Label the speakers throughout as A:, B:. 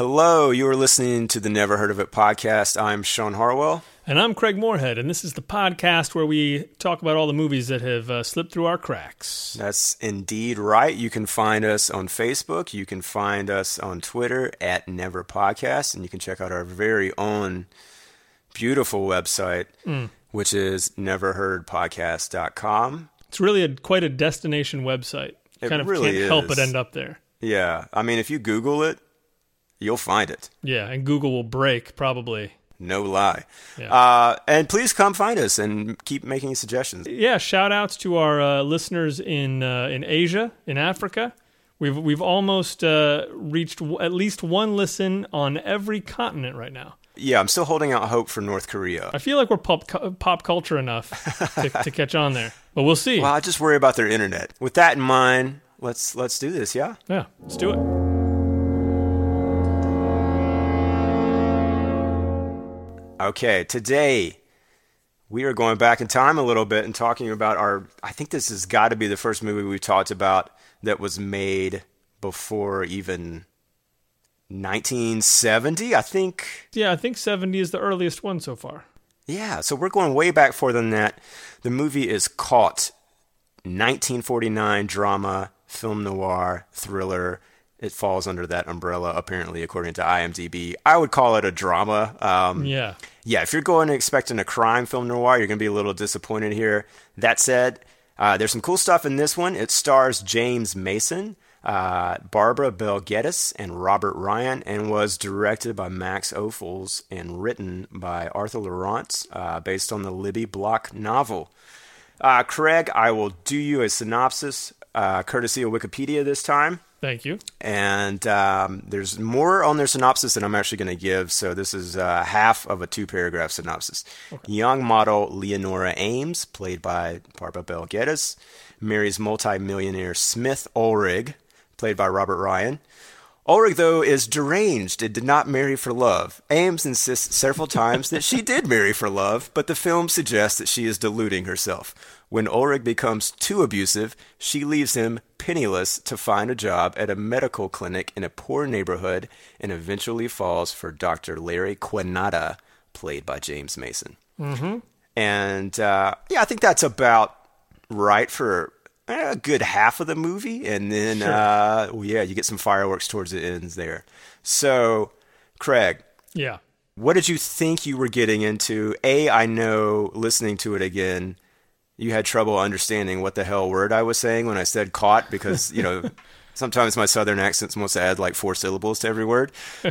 A: Hello, you are listening to the Never Heard of It podcast. I'm Sean Harwell.
B: And I'm Craig Moorhead, and this is the podcast where we talk about all the movies that have uh, slipped through our cracks.
A: That's indeed right. You can find us on Facebook. You can find us on Twitter at Never Podcast, and you can check out our very own beautiful website,
B: Mm.
A: which is neverheardpodcast.com.
B: It's really a, quite a destination website.
A: It
B: kind of
A: really
B: can't help but end up there.
A: Yeah, I mean, if you Google it, you'll find it.
B: Yeah, and Google will break probably.
A: No lie.
B: Yeah.
A: Uh, and please come find us and keep making suggestions.
B: Yeah, shout outs to our uh, listeners in uh, in Asia, in Africa. We've we've almost uh, reached w- at least one listen on every continent right now.
A: Yeah, I'm still holding out hope for North Korea.
B: I feel like we're pop cu- pop culture enough to, to catch on there, but we'll see.
A: Well, I just worry about their internet. With that in mind, let's let's do this. Yeah.
B: Yeah, let's do it.
A: Okay, today we are going back in time a little bit and talking about our. I think this has got to be the first movie we've talked about that was made before even 1970. I think.
B: Yeah, I think 70 is the earliest one so far.
A: Yeah, so we're going way back further than that. The movie is Caught, 1949 drama, film noir, thriller. It falls under that umbrella, apparently, according to IMDb. I would call it a drama. Um,
B: Yeah.
A: yeah, if you're going to expecting a crime film noir, you're going to be a little disappointed here. That said, uh, there's some cool stuff in this one. It stars James Mason, uh, Barbara Bel Geddes, and Robert Ryan, and was directed by Max Ophuls and written by Arthur Laurent, uh, based on the Libbie Block novel. Uh, Craig, I will do you a synopsis, uh, courtesy of Wikipedia this time
B: Thank you.
A: and um, there's more on their synopsis than I'm actually going to give. So this is uh, half of a two-paragraph synopsis. Young model Leonora Ames, played by Barbara Bel Geddes, marries multi-millionaire Smith Ohlrig, played by Robert Ryan. Ohlrig, though, is deranged and did not marry for love. Ames insists several times that she did marry for love, but the film suggests that she is deluding herself. When Ohlrig becomes too abusive, she leaves him penniless to find a job at a medical clinic in a poor neighborhood and eventually falls for Dr. Larry Quinada, played by James Mason. Mm-hmm. And uh, yeah, I think that's about right for a good half of the movie, and then
B: Sure.
A: uh, well, yeah, you get some fireworks towards the ends there. So, Craig,
B: Yeah.
A: what did you think you were getting into? A, I know listening to it again, you had trouble understanding what the hell word I was saying when I said caught because, you know, sometimes my southern accent wants to add like four syllables to every word.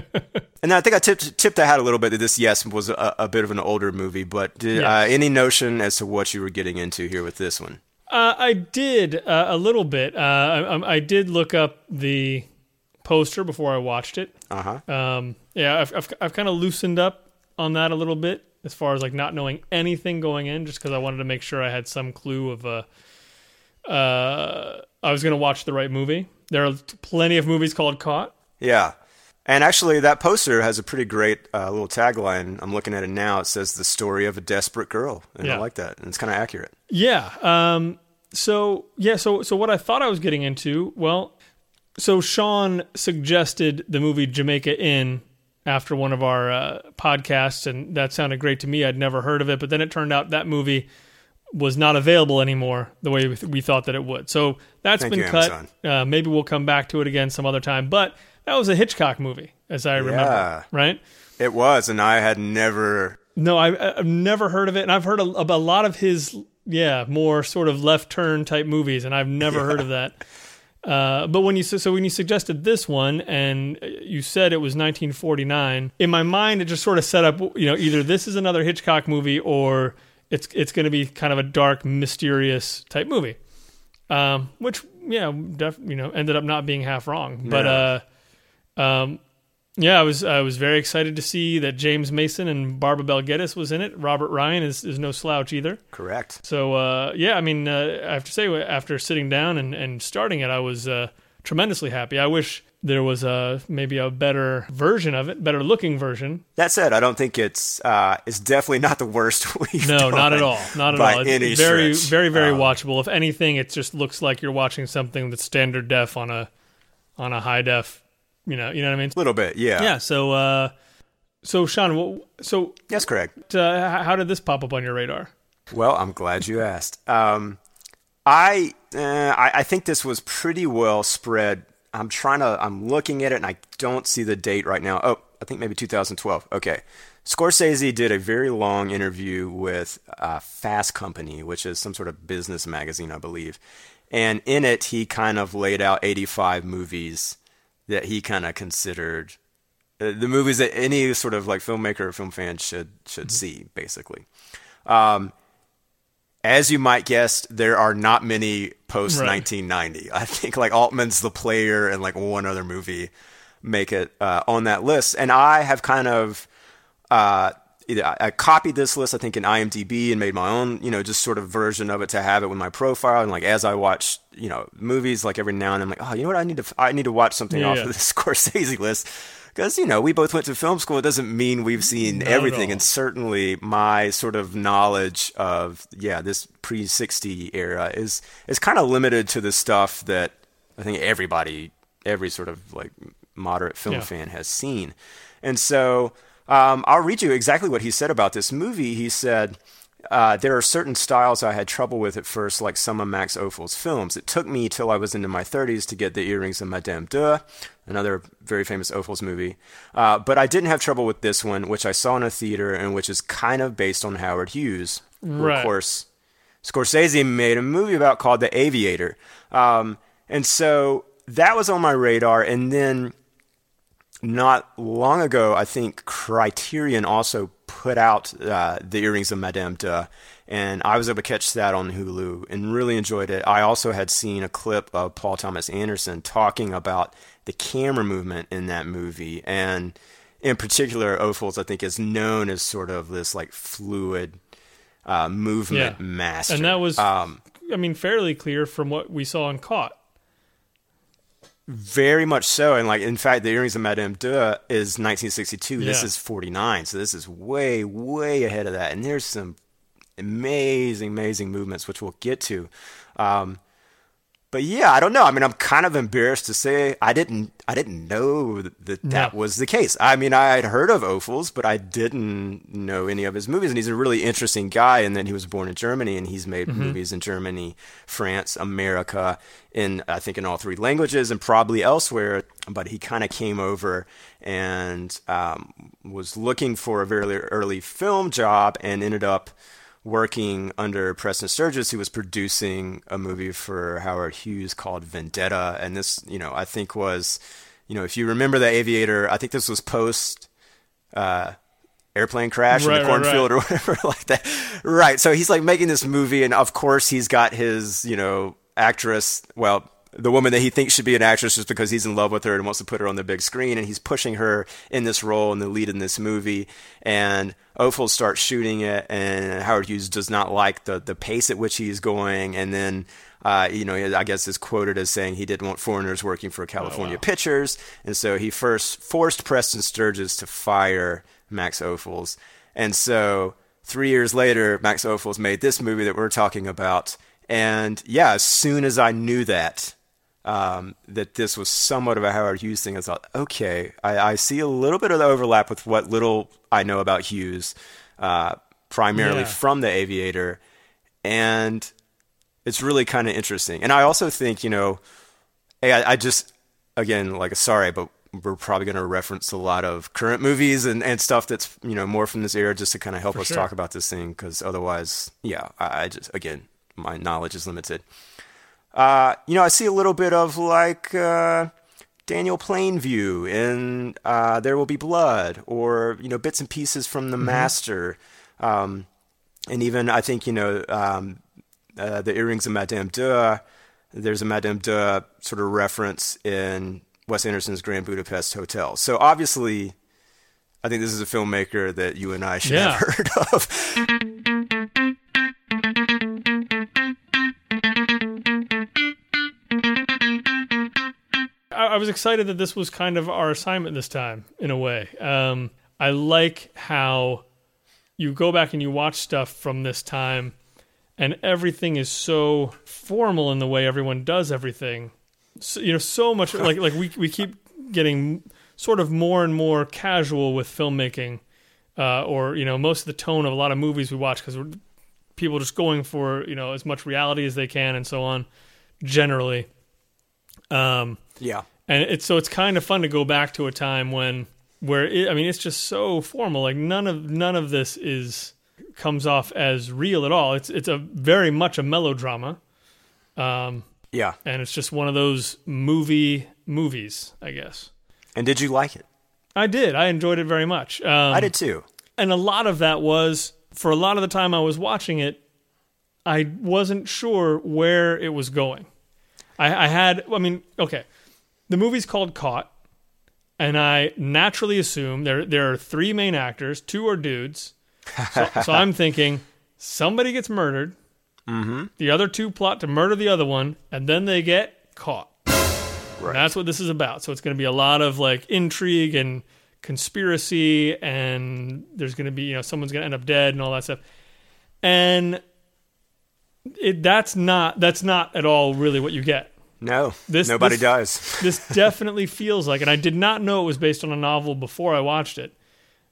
A: and I think I tipped tipped the hat a little bit that this, yes, was a, a bit of an older movie, but did, uh, any notion as to what you were getting into here with this one?
B: Uh, I did uh, a little bit. Uh, I, I did look up the poster before I watched it.
A: Uh huh.
B: Um, yeah, I've, I've, I've kind of loosened up on that a little bit as far as like not knowing anything going in, just because I wanted to make sure I had some clue of uh, uh, I was going to watch the right movie. There are plenty of movies called Caught.
A: Yeah. And actually, that poster has a pretty great uh, little tagline. I'm looking at it now. It says "The story of a desperate girl," and I like that. And it's kind of accurate.
B: Yeah. Um, so yeah. So so what I thought I was getting into. Well, so Sean suggested the movie Jamaica Inn after one of our uh, podcasts, and that sounded great to me. I'd never heard of it, but then it turned out that movie was not available anymore the way we, th- we thought that it would. So that's
A: Thank
B: been
A: you,
B: cut. Uh, maybe we'll come back to it again some other time. But that was a Hitchcock movie, as I remember.
A: Yeah.
B: Right.
A: It was, and I had never.
B: No, I, I've never heard of it, and I've heard a, of a lot of his, yeah, more sort of left turn type movies, and I've never heard of that. Uh, but when you so when you suggested this one, and you said it was 1949, in my mind it just sort of set up, you know, either this is another Hitchcock movie or it's it's going to be kind of a dark, mysterious type movie, um, which yeah, def, you know, ended up not being half wrong. But
A: Yeah.
B: uh, um, yeah, I was I was very excited to see that James Mason and Barbara Bel Geddes was in it. Robert Ryan is, is no slouch either.
A: Correct.
B: So uh, yeah, I mean, uh, I have to say, after sitting down and, and starting it, I was uh, tremendously happy. I wish there was a maybe a better version of it, better looking version.
A: That said, I don't think it's uh, it's definitely not the worst we've
B: No, not at all, not at
A: by
B: all. It's very
A: stretch.
B: very very
A: Um,
B: watchable. If anything, it just looks like you're watching something that's standard def on a on a high def you know, you know what I mean?
A: A little bit, yeah.
B: Yeah. So, uh, so Sean, what, so
A: That's correct.
B: uh, how did this pop up on your radar?
A: Well, I'm glad you asked. Um, I, uh, I I think this was pretty well spread. I'm trying to. I'm looking at it, and I don't see the date right now. Oh, I think maybe 2012. Okay. Scorsese did a very long interview with uh, Fast Company, which is some sort of business magazine, I believe. And in it, he kind of laid out 85 movies that he kind of considered uh, the movies that any sort of like filmmaker or film fan should should see, basically. Um, as you might guess, there are not many post 1990. I think like Altman's The Player and like one other movie make it uh, on that list. And I have kind of uh, I, I copied this list, I think, in IMDb and made my own, you know, just sort of version of it to have it with my profile. And like as I watch, you know, movies, like every now and then, I'm like, oh, you know what, I need to, I need to watch something
B: Yeah,
A: off of this Scorsese list. Because you know we both went to film school. It doesn't mean we've seen
B: Not
A: everything, and certainly my sort of knowledge of yeah this pre sixty era is is kind of limited to the stuff that I think everybody, every sort of like moderate film
B: Yeah.
A: fan has seen. And so um, I'll read you exactly what he said about this movie. He said, uh, There are certain styles I had trouble with at first, like some of Max Ophuls' films. It took me till I was into my 30s to get the earrings of Madame De, another very famous Ophuls movie. Uh, but I didn't have trouble with this one, which I saw in a theater and which is kind of based on Howard Hughes,
B: Right.
A: of course, Scorsese made a movie about called The Aviator. Um, and so that was on my radar. And then not long ago, I think Criterion also put out uh, The Earrings of Madame De. And I was able to catch that on Hulu and really enjoyed it. I also had seen a clip of Paul Thomas Anderson talking about the camera movement in that movie. And in particular, Ophuls, I think, is known as sort of this like fluid uh, movement
B: Yeah.
A: master.
B: And that was,
A: um,
B: I mean, fairly clear from what we saw in Caught.
A: Very much so. And like, in fact, the earrings of Madame De is 1962. This is 49. So this is way, way ahead of that. And there's some amazing, amazing movements, which we'll get to. Um, but yeah, I don't know. I mean, I'm kind of embarrassed to say I didn't, I didn't know that that,
B: No.
A: was the case. I mean, I had heard of Ophuls, but I didn't know any of his movies. And he's a really interesting guy. And then he was born in Germany, and he's made movies in Germany, France, America, in I think in all three languages, and probably elsewhere. But he kind of came over and um, was looking for a very early film job, and ended up working under Preston Sturges, who was producing a movie for Howard Hughes called Vendetta. And this, you know, I think was, you know, if you remember The Aviator, I think this was post uh, airplane crash
B: Right,
A: in the
B: right,
A: cornfield or whatever like that. Right. So he's like making this movie, and of course he's got his, you know, actress. Well, the woman that he thinks should be an actress just because he's in love with her and wants to put her on the big screen, and he's pushing her in this role and the lead in this movie. And Ophuls starts shooting it, and Howard Hughes does not like the the pace at which he's going, and then. Uh, you know, I guess is quoted as saying he didn't want foreigners working for California Pictures, and so he first forced Preston Sturges to fire Max Ophuls. And so three years later, Max Ophuls made this movie that we're talking about. And yeah, as soon as I knew that, um, that this was somewhat of a Howard Hughes thing, I thought, okay, I, I see a little bit of the overlap with what little I know about Hughes, uh, primarily
B: Yeah.
A: from The Aviator. And it's really kind of interesting. And I also think, you know, I, I just, again, like, sorry, but we're probably going to reference a lot of current movies and, and stuff that's, you know, more from this era just to kind of help us
B: sure.
A: talk about this thing. Cause otherwise, yeah, I, I just, again, my knowledge is limited. Uh, you know, I see a little bit of like, uh, Daniel Plainview in uh, There Will Be Blood, or you know bits and pieces from The Master, um, and even I think you know um, uh, the earrings of Madame De. There's a Madame De sort of reference in Wes Anderson's Grand Budapest Hotel. So obviously, I think this is a filmmaker that you and I should
B: Yeah.
A: have heard of.
B: I was excited that this was kind of our assignment this time, in a way. Um, I like how you go back and you watch stuff from this time, and everything is so formal in the way everyone does everything. So, you know, so much like like we we keep getting sort of more and more casual with filmmaking, uh, or you know, most of the tone of a lot of movies we watch because people just going for you know as much reality as they can and so on. Generally, um,
A: Yeah.
B: and it's so it's kind of fun to go back to a time when where it, I mean it's just so formal. Like none of none of this is comes off as real at all. It's it's a very much a melodrama, um,
A: Yeah.
B: and it's just one of those movie movies, I guess.
A: And did you like it?
B: I did. I enjoyed it very much. Um,
A: I did too.
B: and a lot of that was for a lot of the time I was watching it, I wasn't sure where it was going. I, I had, I mean, okay, the movie's called Caught, and I naturally assume there there are three main actors, two are dudes, so, so I'm thinking somebody gets murdered,
A: Mm-hmm.
B: the other two plot to murder the other one, and then they get caught.
A: Right.
B: That's what this is about. So it's going to be a lot of like intrigue and conspiracy, and there's going to be you know someone's going to end up dead and all that stuff. And it that's not that's not at all really what you get.
A: No.
B: This-
A: nobody
B: this-
A: does.
B: This definitely feels like, and I did not know it was based on a novel before I watched it,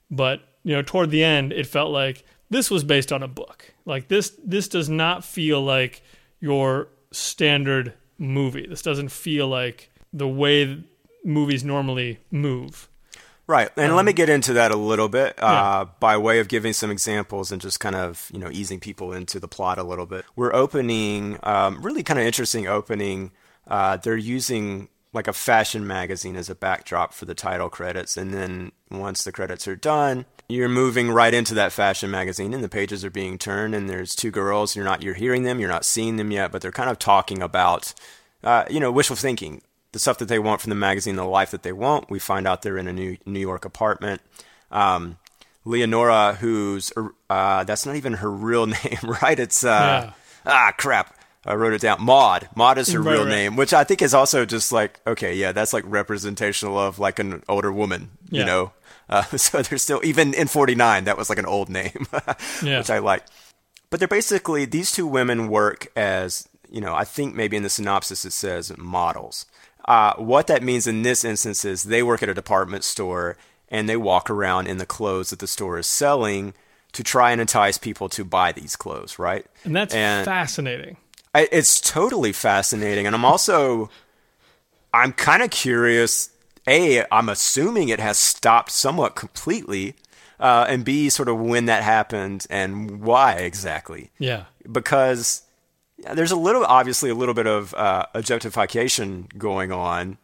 B: but you know toward the end it felt like this was based on a book. Like this this does not feel like your standard movie. This doesn't feel like the way movies normally move.
A: Right, and let me get into that a little bit uh,
B: Um, Yeah.
A: by way of giving some examples and just kind of you know easing people into the plot a little bit. We're opening um, really kind of interesting opening. Uh, they're using like a fashion magazine as a backdrop for the title credits, and then once the credits are done, you're moving right into that fashion magazine, and the pages are being turned, and there's two girls. You're not you're hearing them, you're not seeing them yet, but they're kind of talking about uh, you know wishful thinking the stuff that they want from the magazine, the life that they want. We find out they're in a New New York apartment. Um, Leonora, who's uh, that's not even her real name, right? It's uh, ah crap. I wrote it down. Maud. Maud is her
B: Right,
A: real
B: right.
A: name, which I think is also just like okay, yeah, that's like representational of like an older woman, you know. Uh, so they're still even in '49, that was like an old name,
B: Yeah.
A: which I like. But they're basically these two women work as you know. I think maybe in the synopsis it says models. Uh, what that means in this instance is they work at a department store and they walk around in the clothes that the store is selling to try and entice people to buy these clothes, right?
B: And that's
A: And-
B: fascinating.
A: I, it's totally fascinating, and I'm also I'm kind of curious. A, I'm assuming it has stopped somewhat completely, uh, and B, sort of when that happened and why exactly.
B: Yeah.
A: Because there's a little, obviously, a little bit of uh, objectification going on.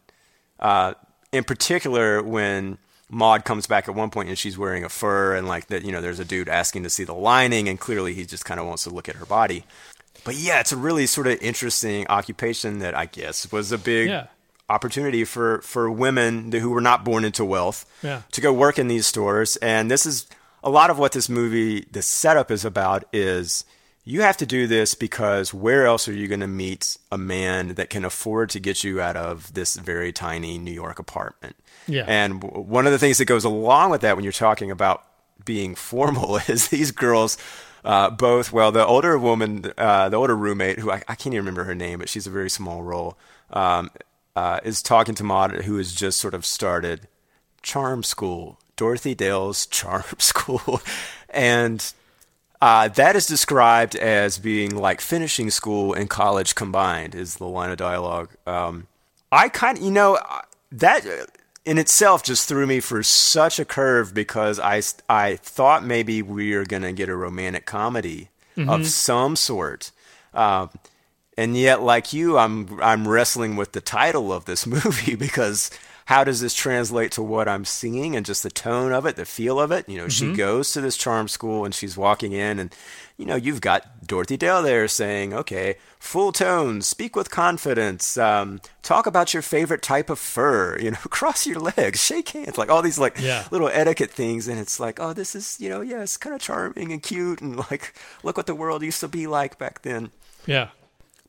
A: Uh, in particular, when Maud comes back at one point and she's wearing a fur, and like that, you know, there's a dude asking to see the lining, and clearly he just kind of wants to look at her body. But yeah, it's a really sort of interesting occupation that I guess was a big
B: Yeah.
A: opportunity for for women who were not born into wealth
B: Yeah.
A: to go work in these stores. And this is a lot of what this movie, the setup is about is you have to do this because where else are you going to meet a man that can afford to get you out of this very tiny New York apartment?
B: Yeah.
A: And w- one of the things that goes along with that when you're talking about being formal is these girls uh, both well the older woman uh, the older roommate who I, I can't even remember her name but she's a very small role um, uh, is talking to Maud who has just sort of started charm school Dorothy Dale's charm school and uh, that is described as being like finishing school and college combined is the line of dialogue um, I kind of, you know, uh, that in itself just threw me for such a curve because I, I thought maybe we were going to get a romantic comedy of some sort. Um, and yet, like you, I'm, I'm wrestling with the title of this movie because how does this translate to what I'm seeing and just the tone of it, the feel of it? You know, she goes to this charm school and she's walking in and, you know, you've got Dorothy Dale there saying, okay, full tones, speak with confidence, um, talk about your favorite type of fur, you know, cross your legs, shake hands, like all these like
B: Yeah.
A: little etiquette things. And it's like, oh, this is, you know, yeah, it's kind of charming and cute. And like, look what the world used to be like back then.
B: Yeah.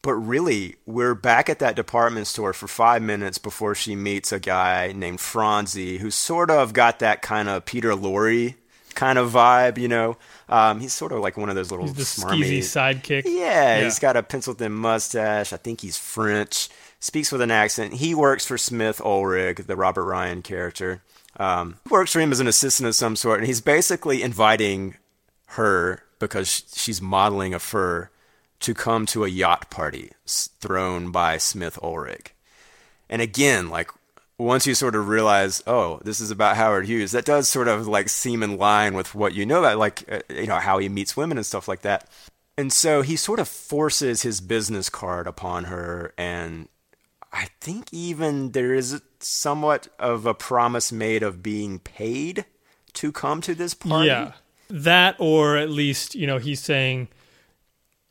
A: But really, we're back at that department store for five minutes before she meets a guy named Franzi, who's sort of got that kind of Peter Lorre kind of vibe, you know. Um, he's sort of like one of those little
B: The
A: smarmy
B: skeezy sidekick.
A: yeah,
B: Yeah.
A: he's got a pencil thin mustache. I think he's French. speaks with an accent. He works for Smith Ohlrig, the Robert Ryan character. Um, works for him as an assistant of some sort, and he's basically inviting her because she's modeling a fur to come to a yacht party thrown by Smith Ohlrig. And again, like once you sort of realize, oh, this is about Howard Hughes, that does sort of like seem in line with what you know about, like uh, you know how he meets women and stuff like that. And so he sort of forces his business card upon her, and I think even there is somewhat of a promise made of being paid to come to this party.
B: Yeah, that or at least you know he's saying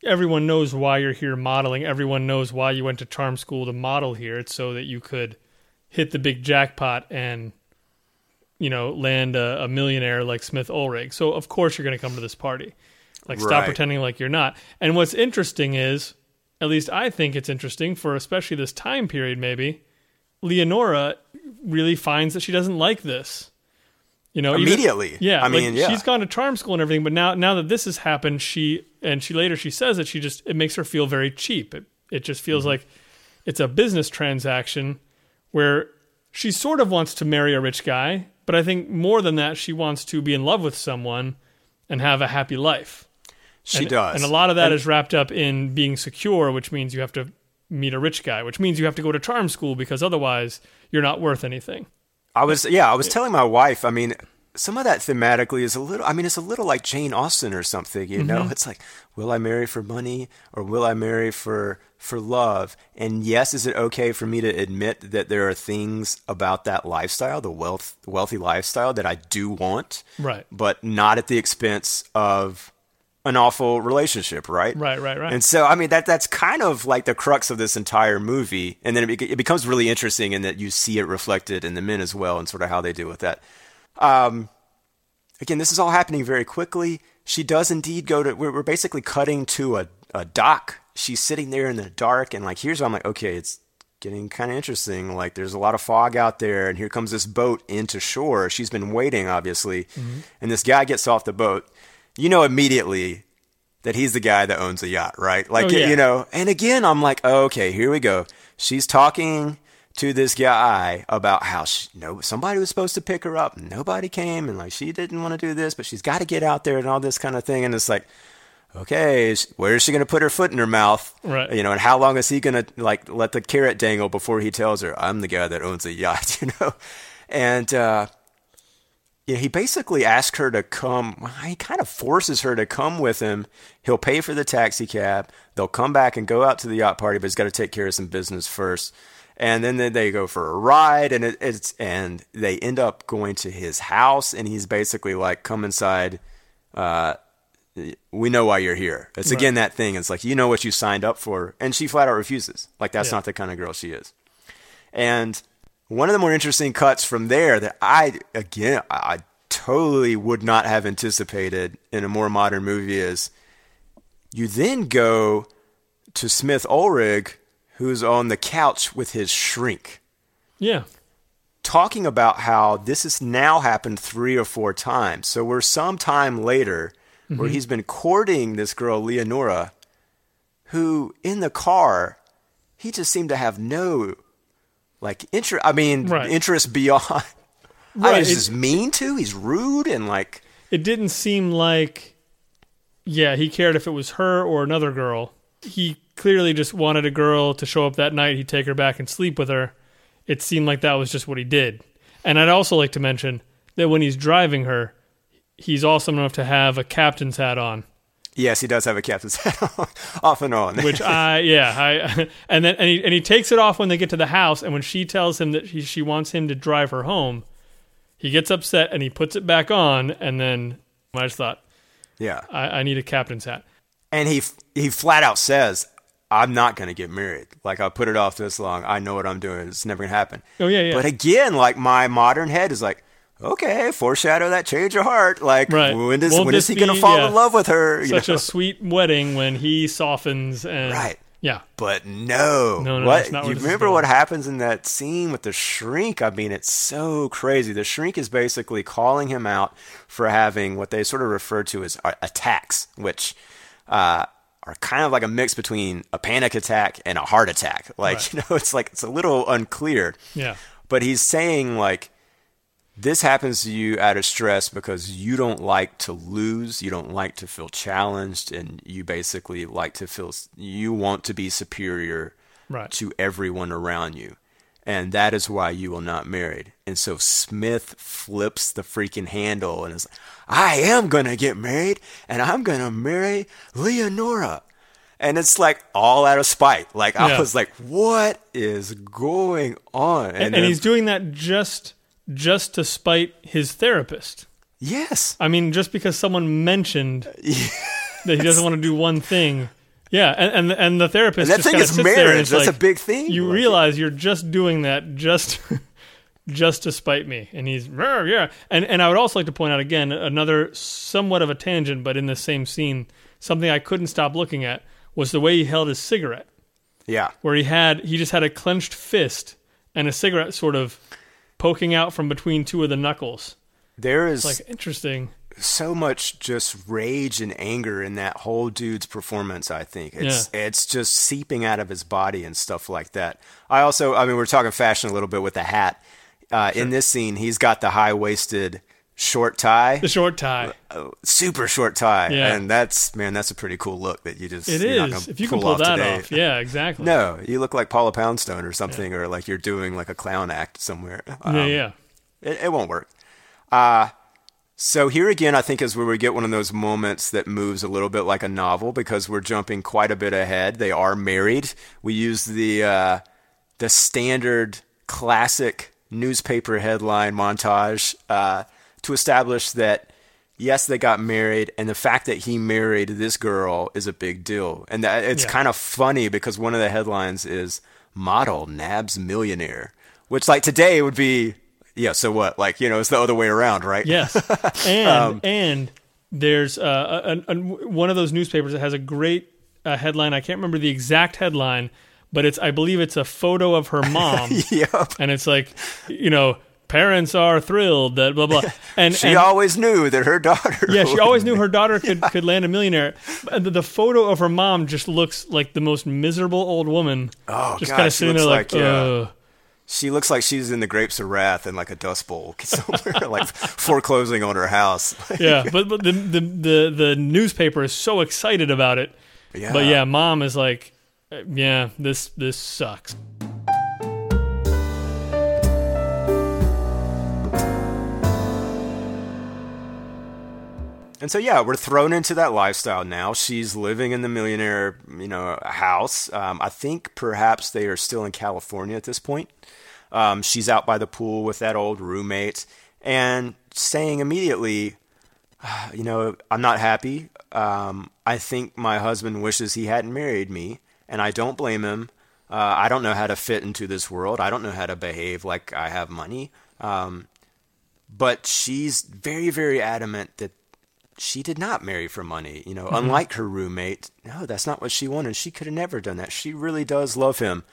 B: everyone knows why you're here modeling. Everyone knows why you went to charm school to model here. It's so that you could hit the big jackpot and you know land a, a millionaire like Smith Ohlrig. So of course you're going to come to this party. Like stop
A: Right.
B: pretending like you're not. And what's interesting is, at least I think it's interesting for especially this time period. Maybe Leonora really finds that she doesn't like this. You know, even-
A: Immediately.
B: yeah,
A: I
B: like,
A: mean, yeah.
B: she's gone to charm school and everything, but now now that this has happened, she and she later she says that she just it makes her feel very cheap. It it just feels
A: Mm-hmm.
B: like it's a business transaction where she sort of wants to marry a rich guy, but I think more than that, she wants to be in love with someone and have a happy life.
A: she
B: and,
A: does.
B: and a lot of that is wrapped up in being secure, which means you have to meet a rich guy, which means you have to go to charm school because otherwise you're not worth anything.
A: I was yeah, I was telling my wife, I mean, some of that thematically is a little I mean, it's a little like Jane Austen or something, you
B: Mm-hmm.
A: know? It's like, will I marry for money or will I marry for for love? And yes, is it okay for me to admit that there are things about that lifestyle, the wealth wealthy lifestyle that I do want,
B: Right.
A: but not at the expense of an awful relationship, right?
B: Right, right, right.
A: And so, I mean, that that's kind of like the crux of this entire movie. And then it, it becomes really interesting in that you see it reflected in the men as well and sort of how they deal with that. Um, again, this is all happening very quickly. She does indeed go to, we're, we're basically cutting to a, a dock. She's sitting there in the dark. And like, here's where I'm like, okay, it's getting kind of interesting. Like, there's a lot of fog out there. And here comes this boat into shore. She's been waiting, obviously. And this guy gets off the boat. You know immediately that he's the guy that owns the yacht, right? Like,
B: Oh, yeah.
A: you know, and again, I'm like, oh, okay, here we go. She's talking to this guy about how she, no somebody was supposed to pick her up, nobody came, and like she didn't want to do this, but she's got to get out there and all this kind of thing. And it's like, okay, where is she going to put her foot in her mouth?
B: Right.
A: You know, and how long is he going to like let the carrot dangle before he tells her, I'm the guy that owns the yacht, you know? And uh, yeah, he basically asks her to come. He kind of forces her to come with him. He'll pay for the taxi cab. They'll come back and go out to the yacht party, but he's got to take care of some business first. And then they- go for a ride, and it, it's and they end up going to his house, and he's basically like, "Come inside. Uh, we know why you're here." It's again that thing. It's like you know what you signed up for, and she flat out refuses. Like that's
B: Yeah.
A: not the kind of girl she is. And one of the more interesting cuts from there that I again I totally would not have anticipated in a more modern movie is you then go to Smith Ohlrig, who's on the couch with his shrink,
B: Yeah.
A: talking about how this has now happened three or four times. So we're some time later where mm-hmm. he's been courting this girl Leonora, who in the car he just seemed to have no like interest. I mean,
B: Right.
A: interest beyond. I
B: Right,
A: he's
B: it-
A: just mean to. He's rude and like.
B: it didn't seem like yeah he cared if it was her or another girl he clearly just wanted a girl to show up that night. He'd take her back and sleep with her. It seemed like that was just what he did. And i'd also like to mention that when he's driving her he's awesome enough to have a captain's hat on.
A: Yes, he does have a captain's hat on, off and on.
B: which i yeah i and then and he, and he takes it off when they get to the house and when she tells him that he, she wants him to drive her home he gets upset and he puts it back on and then i just thought
A: yeah,
B: I, I need a captain's hat.
A: And he he flat out says, "I'm not going to get married. Like I put it off this long. I know what I'm doing. It's never going to happen."
B: Oh, yeah, yeah.
A: But again, like my modern head is like, okay, foreshadow that change of heart. Like
B: Right.
A: when does
B: Won't
A: when is he going to fall
B: yeah.
A: in love with her? You
B: such
A: know?
B: a sweet wedding when he softens and
A: Right.
B: yeah
A: But no,
B: No, no,
A: what you remember what happens in that scene with the shrink? I mean, it's so crazy. The shrink is basically calling him out for having what they sort of refer to as attacks, which uh, are kind of like a mix between a panic attack and a heart attack. Like,
B: Right.
A: you know, it's like it's a little unclear.
B: Yeah.
A: But he's saying like this happens to you out of stress because you don't like to lose, you don't like to feel challenged, and you basically like to feel you want to be superior
B: Right.
A: to everyone around you. And that is why you will not marry. And so Smith flips the freaking handle and is like, I am going to get married and I'm going to marry Leonora. And it's like all out of spite. Like, I was like, what is going on?
B: And, and
A: then-
B: he's doing that just just to spite his therapist.
A: yes.
B: I mean, just because someone mentioned that he doesn't want to do one thing. Yeah, and and, and the therapist
A: And that
B: just
A: thing is marriage.
B: it's
A: That's a big thing.
B: You
A: Like,
B: realize you're just doing that just just to spite me, and he's yeah. And and I would also like to point out again another somewhat of a tangent, but in the same scene, something I couldn't stop looking at was the way he held his cigarette,
A: Yeah.
B: where he had he just had a clenched fist and a cigarette sort of poking out from between two of the knuckles.
A: There is
B: Like interesting.
A: So much just rage and anger in that whole dude's performance i think it's it's just seeping out of his body and stuff like that i also i mean we're talking fashion a little bit with the hat uh, in this scene he's got the high-waisted short tie
B: The short tie.
A: uh, super short tie
B: Yeah.
A: and that's man that's a pretty cool look that you just
B: It is. If you can
A: pull
B: pull that
A: today.
B: off, yeah, exactly.
A: no you look like paula poundstone or something or like you're doing like a clown act somewhere Um,
B: Yeah, yeah.
A: it, it won't work. Uh, so here again, I think is where we get one of those moments that moves a little bit like a novel because we're jumping quite a bit ahead. They are married. We use the uh, the standard classic newspaper headline montage uh, to establish that yes, they got married, and the fact that he married this girl is a big deal. And that it's
B: Yeah.
A: kind of funny because one of the headlines is model nabs millionaire, which like today would be yeah. So what? Like you know, it's the other way around, right?
B: Yes, and
A: Um,
B: and there's uh, a, a, one of those newspapers that has a great uh, headline. I can't remember the exact headline, but it's I believe it's a photo of her mom,
A: yep.
B: and it's like you know parents are thrilled that blah blah. And
A: She
B: and,
A: always knew that her daughter.
B: yeah, she always knew her daughter could could land a millionaire. The, the photo of her mom just looks like the most miserable old woman.
A: Oh
B: just
A: God,
B: kind of sitting there
A: looks
B: like,
A: like, yeah. She looks like she's in the grapes of wrath in like a dust bowl somewhere, like foreclosing on her house.
B: yeah. But but the, the the the newspaper is so excited about it.
A: yeah.
B: But yeah, mom is like, yeah, this this sucks.
A: And so yeah, we're thrown into that lifestyle now. She's living in the millionaire, you know, house. Um, I think perhaps they are still in California at this point. Um, she's out by the pool with that old roommate and saying immediately, "Ah, you know, I'm not happy. Um, I think my husband wishes he hadn't married me, and I don't blame him. Uh, I don't know how to fit into this world. I don't know how to behave like I have money. Um, but she's very, very adamant that she did not marry for money. You know, unlike her roommate, no, that's not what she wanted. She could have never done that. She really does love him.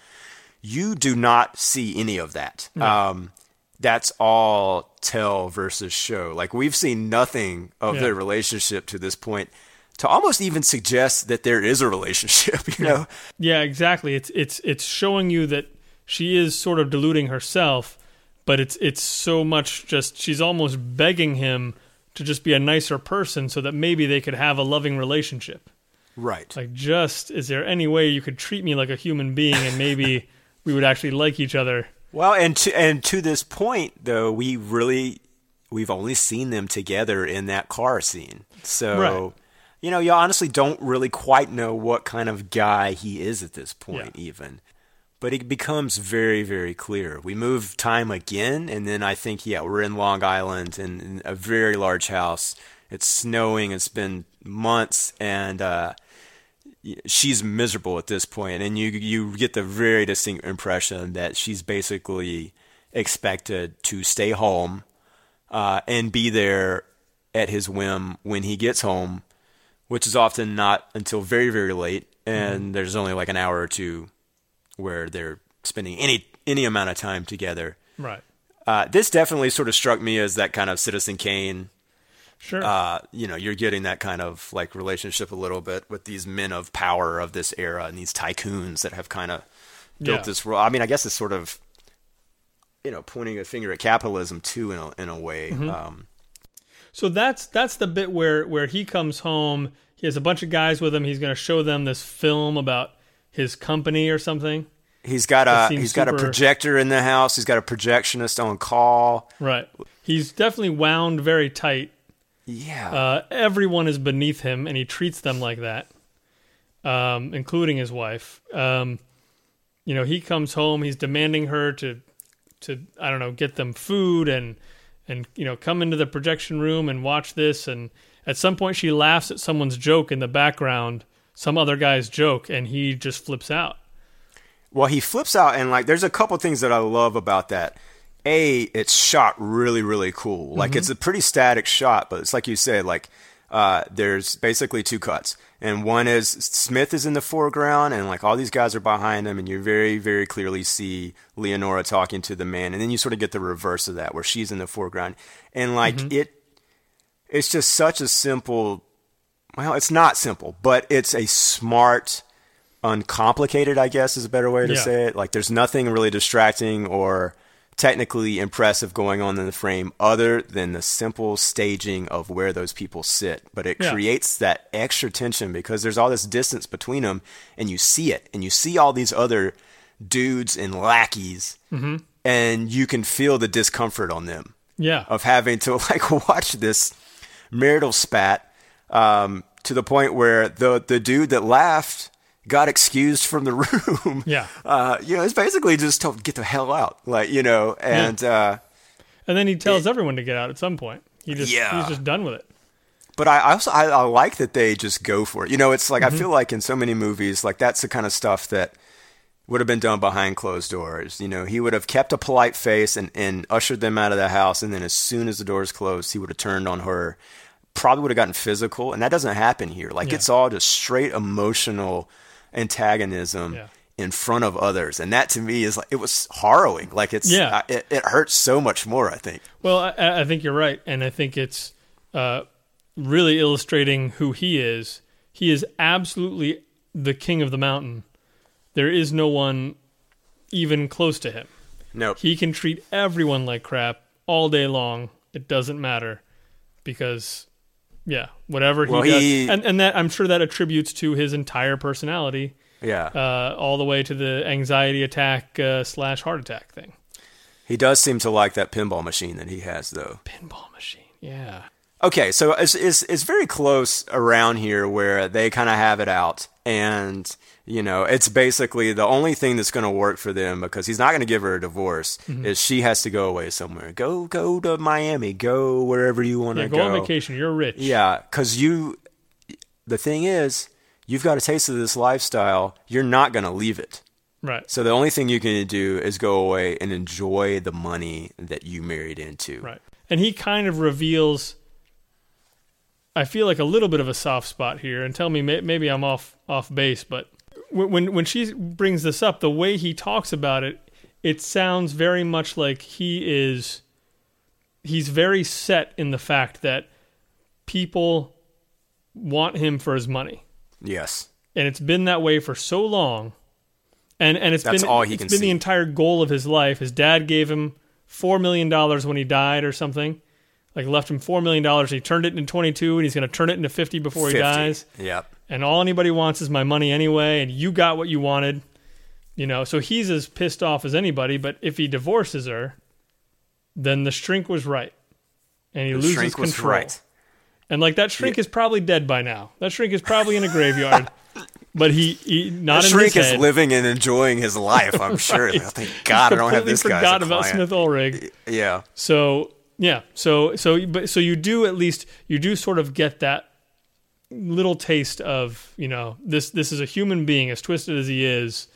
A: You do not see any of that. Um, that's all tell versus show. Like we've seen nothing of
B: Yeah.
A: their relationship to this point to almost even suggest that there is a relationship. You know,
B: Yeah, exactly. It's it's it's showing you that she is sort of deluding herself, but it's it's so much just she's almost begging him to just be a nicer person so that maybe they could have a loving relationship.
A: right?
B: Like just is there any way you could treat me like a human being and maybe we would actually like each other?
A: Well, and to and to this point, though, we really we've only seen them together in that car scene. So,
B: Right.
A: you know, you honestly don't really quite know what kind of guy he is at this point,
B: Yeah.
A: even. But it becomes very, very clear. We move time again, and then I think, yeah, we're in Long Island in, in a very large house. It's snowing. It's been months, and uh, she's miserable at this point, and you you get the very distinct impression that she's basically expected to stay home uh, and be there at his whim when he gets home, which is often not until very very late, and there's only like an hour or two where they're spending any any amount of time together.
B: Right.
A: Uh, this definitely sort of struck me as that kind of Citizen Kane
B: Sure.
A: uh, you know, you're getting that kind of like relationship a little bit with these men of power of this era and these tycoons that have kind of built
B: Yeah.
A: this world. I mean, I guess it's sort of, you know, pointing a finger at capitalism too, in a, in a way.
B: Mm-hmm.
A: Um,
B: So that's that's the bit where where he comes home. He has a bunch of guys with him. He's going to show them this film about his company or something.
A: he's got a he's got a projector in the house. He's got a projectionist on call.
B: Right. He's definitely wound very tight.
A: Yeah.
B: Uh, everyone is beneath him, and he treats them like that, um, including his wife. Um, you know, he comes home. He's demanding her to, to I don't know, get them food and and you know come into the projection room and watch this. And at some point, she laughs at someone's joke in the background, some other guy's joke, and he just flips out.
A: Well, he flips out, and like, there's a couple things that I love about that. A, it's shot really, really cool. Like, it's a pretty static shot, but it's like you said, like, uh, there's basically two cuts, and one is Smith is in the foreground, and like all these guys are behind him, and you very, very clearly see Leonora talking to the man, and then you sort of get the reverse of that, where she's in the foreground, and like it, it's just such a simple. Well, it's not simple, but it's a smart uncomplicated, I guess is a better way to
B: Yeah.
A: say it. Like there's nothing really distracting or technically impressive going on in the frame other than the simple staging of where those people sit. But it
B: Yeah.
A: creates that extra tension because there's all this distance between them and you see it and you see all these other dudes and lackeys mm-hmm. and you can feel the discomfort on them
B: Yeah.
A: of having to like watch this marital spat um, to the point where the the dude that laughed got excused from the room.
B: Yeah.
A: uh, you know, it's basically just told get the hell out, like you know, and uh,
B: And then he tells everyone to get out at some point. He just
A: Yeah.
B: he's just done with it.
A: but I I also I, I like that they just go for it. You know, it's like
B: Mm-hmm.
A: I feel like in so many movies, like that's the kind of stuff that would have been done behind closed doors. You know, he would have kept a polite face and, and ushered them out of the house, and then as soon as the doors closed, he would have turned on her. Probably would have gotten physical, and that doesn't happen here. Like
B: Yeah.
A: it's all just straight emotional antagonism
B: Yeah.
A: in front of others, and that to me is like it was harrowing. Like it's
B: Yeah.
A: I- it, it hurts so much more. I think.
B: Well, I, I think you're right, and I think it's uh, really illustrating who he is. He is absolutely the king of the mountain. There is no one even close to him.
A: Nope.
B: He can treat everyone like crap all day long. It doesn't matter because, yeah, whatever he
A: Well,
B: does,
A: he-
B: and and that I'm sure that attributes to his entire personality,
A: yeah.
B: uh, all the way to the anxiety attack uh, slash heart attack thing.
A: he does seem to like that pinball machine that he has, though.
B: Pinball machine, yeah.
A: Okay, so it's, it's, it's very close around here where they kind of have it out. And, you know, it's basically the only thing that's going to work for them because he's not going to give her a divorce
B: Mm-hmm.
A: is she has to go away somewhere. Go, go to Miami. Go wherever you want to
B: Yeah,
A: go.
B: go on vacation. You're rich.
A: Yeah, because you, the thing is, you've got a taste of this lifestyle. You're not going to leave it.
B: Right.
A: So the only thing you can do is go away and enjoy the money that you married into.
B: Right. And he kind of reveals I feel like a little bit of a soft spot here and tell me maybe I'm off off base, but when when she brings this up, the way he talks about it, it sounds very much like he is he's very set in the fact that people want him for his money.
A: Yes.
B: and it's been that way for so long. And and it's
A: That's
B: been
A: all he
B: it's been
A: see.
B: the entire goal of his life. His dad gave him four million dollars when he died, or something. Like left him four million dollars. He turned it into twenty two, and he's going to turn it into fifty before
A: 50.
B: he dies.
A: Yep.
B: And all anybody wants is my money anyway. And you got what you wanted, you know. So he's as pissed off as anybody. But if he divorces her, then the shrink was right, and he
A: The
B: loses
A: shrink was
B: control.
A: right.
B: And like that shrink is probably dead by now. That shrink is probably in a graveyard. but he, he not
A: The
B: in
A: shrink is living and enjoying his life. I'm sure.
B: Right.
A: Oh, thank God I don't have this guy.
B: forgot about. Smith Ohlrig.
A: Yeah.
B: So yeah, so so but so you do at least you do sort of get that little taste of you know this this is a human being as twisted as he is.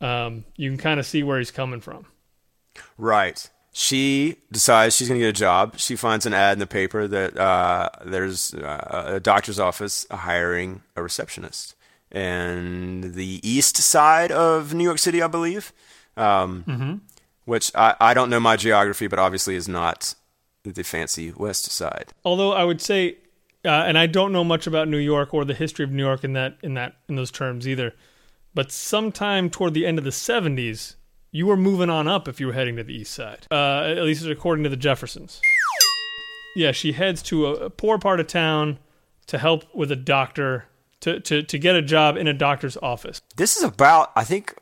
B: Um, you can kind of see where he's coming from.
A: Right. She decides she's going to get a job. She finds an ad in the paper that uh, there's uh, a doctor's office hiring a receptionist. And the east side of New York City, I believe, um, which I, I don't know my geography, but obviously is not the fancy West Side.
B: Although I would say, uh, and I don't know much about New York or the history of New York in that in that in those terms either, but sometime toward the end of the '70s, you were moving on up if you were heading to the East Side. Uh, at least according to the Jeffersons. Yeah, she heads to a, poor part of town to help with a doctor to, to, to get a job in a doctor's office.
A: This is about, I think,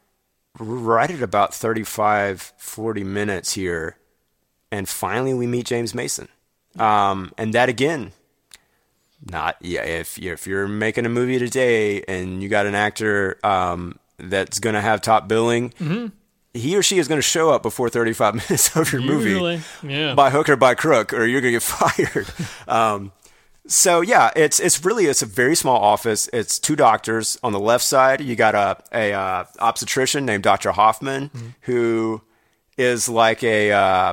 A: right at about 35, 40 minutes here. And finally, we meet James Mason. Um, and that again, not yeah. If you're, if you're making a movie today and you got an actor um, that's going to have top billing, he or she is going to show up before 35 minutes of your
B: Usually,
A: movie
B: yeah.
A: by hook or by crook, or you're going to get fired. um, so yeah, it's it's really it's a very small office. It's two doctors on the left side. You got a a uh, obstetrician named Dr. Hoffman who is like a uh,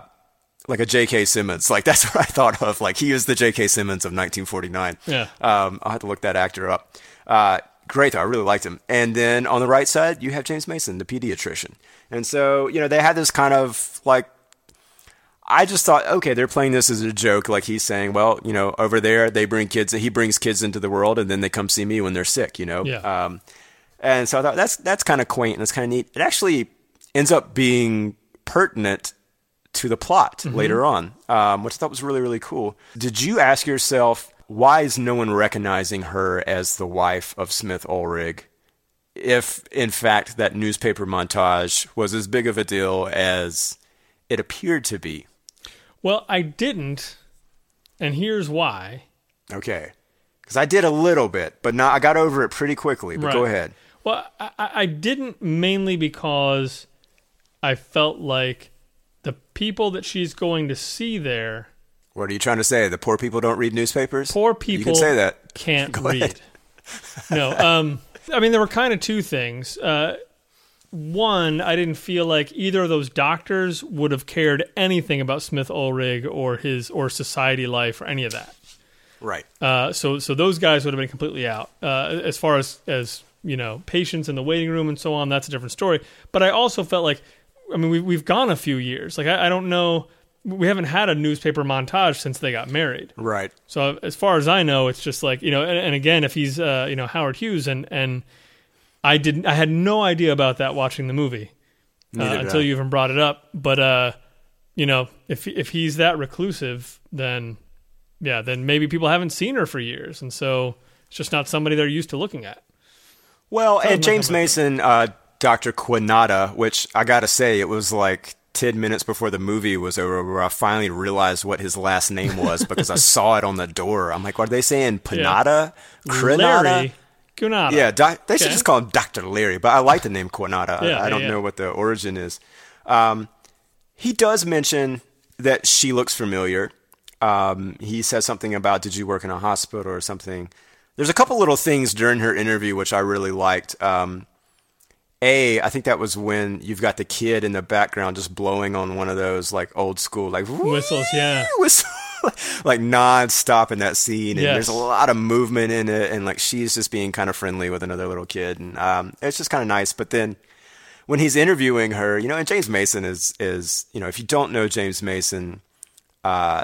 A: like a J.K. Simmons. Like that's what I thought of. Like he is the J.K. Simmons of 1949.
B: Yeah.
A: Um, I'll have to look that actor up. Uh, great though. I really liked him. And then on the right side, you have James Mason, the pediatrician. And so you know they had this kind of like I just thought, okay, they're playing this as a joke. Like he's saying, well, you know, over there they bring kids, he brings kids into the world, and then they come see me when they're sick, you know.
B: Yeah.
A: Um, and so I thought that's that's kind of quaint and it's kind of neat. It actually ends up being pertinent to the plot later on, um, which I thought was really really cool. Did you ask yourself why is no one recognizing her as the wife of Smith Ohlrig? If in fact that newspaper montage was as big of a deal as it appeared to be.
B: Well, I didn't, and here's why.
A: Okay. Because I did a little bit, but not, I got over it pretty quickly. But go ahead.
B: Well, I, I didn't mainly because I felt like people that she's going to see there,
A: What are you trying to say? The poor people don't read newspapers?
B: poor
A: You
B: people
A: can say that.
B: can't
A: Go
B: read. no, um, I mean there were kind of two things. Uh, one, I didn't feel like either of those doctors would have cared anything about Smith Ohlrig or his or society life or any of that.
A: Right.
B: Uh, so so those guys would have been completely out. Uh, as far as as you know, patients in the waiting room and so on, that's a different story. But I also felt like, I mean, we've we've gone a few years. Like I, I don't know, we haven't had a newspaper montage since they got married.
A: Right.
B: So as far as I know, it's just like you know. And, and again, if he's uh, you know Howard Hughes and and I didn't, I had no idea about that watching the movie uh, until
A: I.
B: you even brought it up. But uh, you know, if if he's that reclusive, then yeah, then maybe people haven't seen her for years, and so it's just not somebody they're used to looking at.
A: Well, and James. Mason, uh, Dr. Quinada, which I got to say, it was like 10 minutes before the movie was over where I finally realized what his last name was because I saw it on the door. I'm like, what are they saying? Panata? Crinata?
B: Larry Gunata.
A: Yeah, doc, they should just call him Dr. Larry, but I like the name Quinada.
B: Yeah,
A: I, I don't
B: yeah.
A: know what the origin is. Um, he does mention that she looks familiar. Um, he says something about, did you work in a hospital or something? There's a couple little things during her interview which I really liked. Um, a, I think that was when you've got the kid in the background just blowing on one of those like old school like
B: Whistles, yeah.
A: whistle like non-stop in that scene and
B: Yes.
A: there's a lot of movement in it and like she's just being kind of friendly with another little kid and um, it's just kind of nice but then when he's interviewing her you know and james mason is is you know if you don't know james mason uh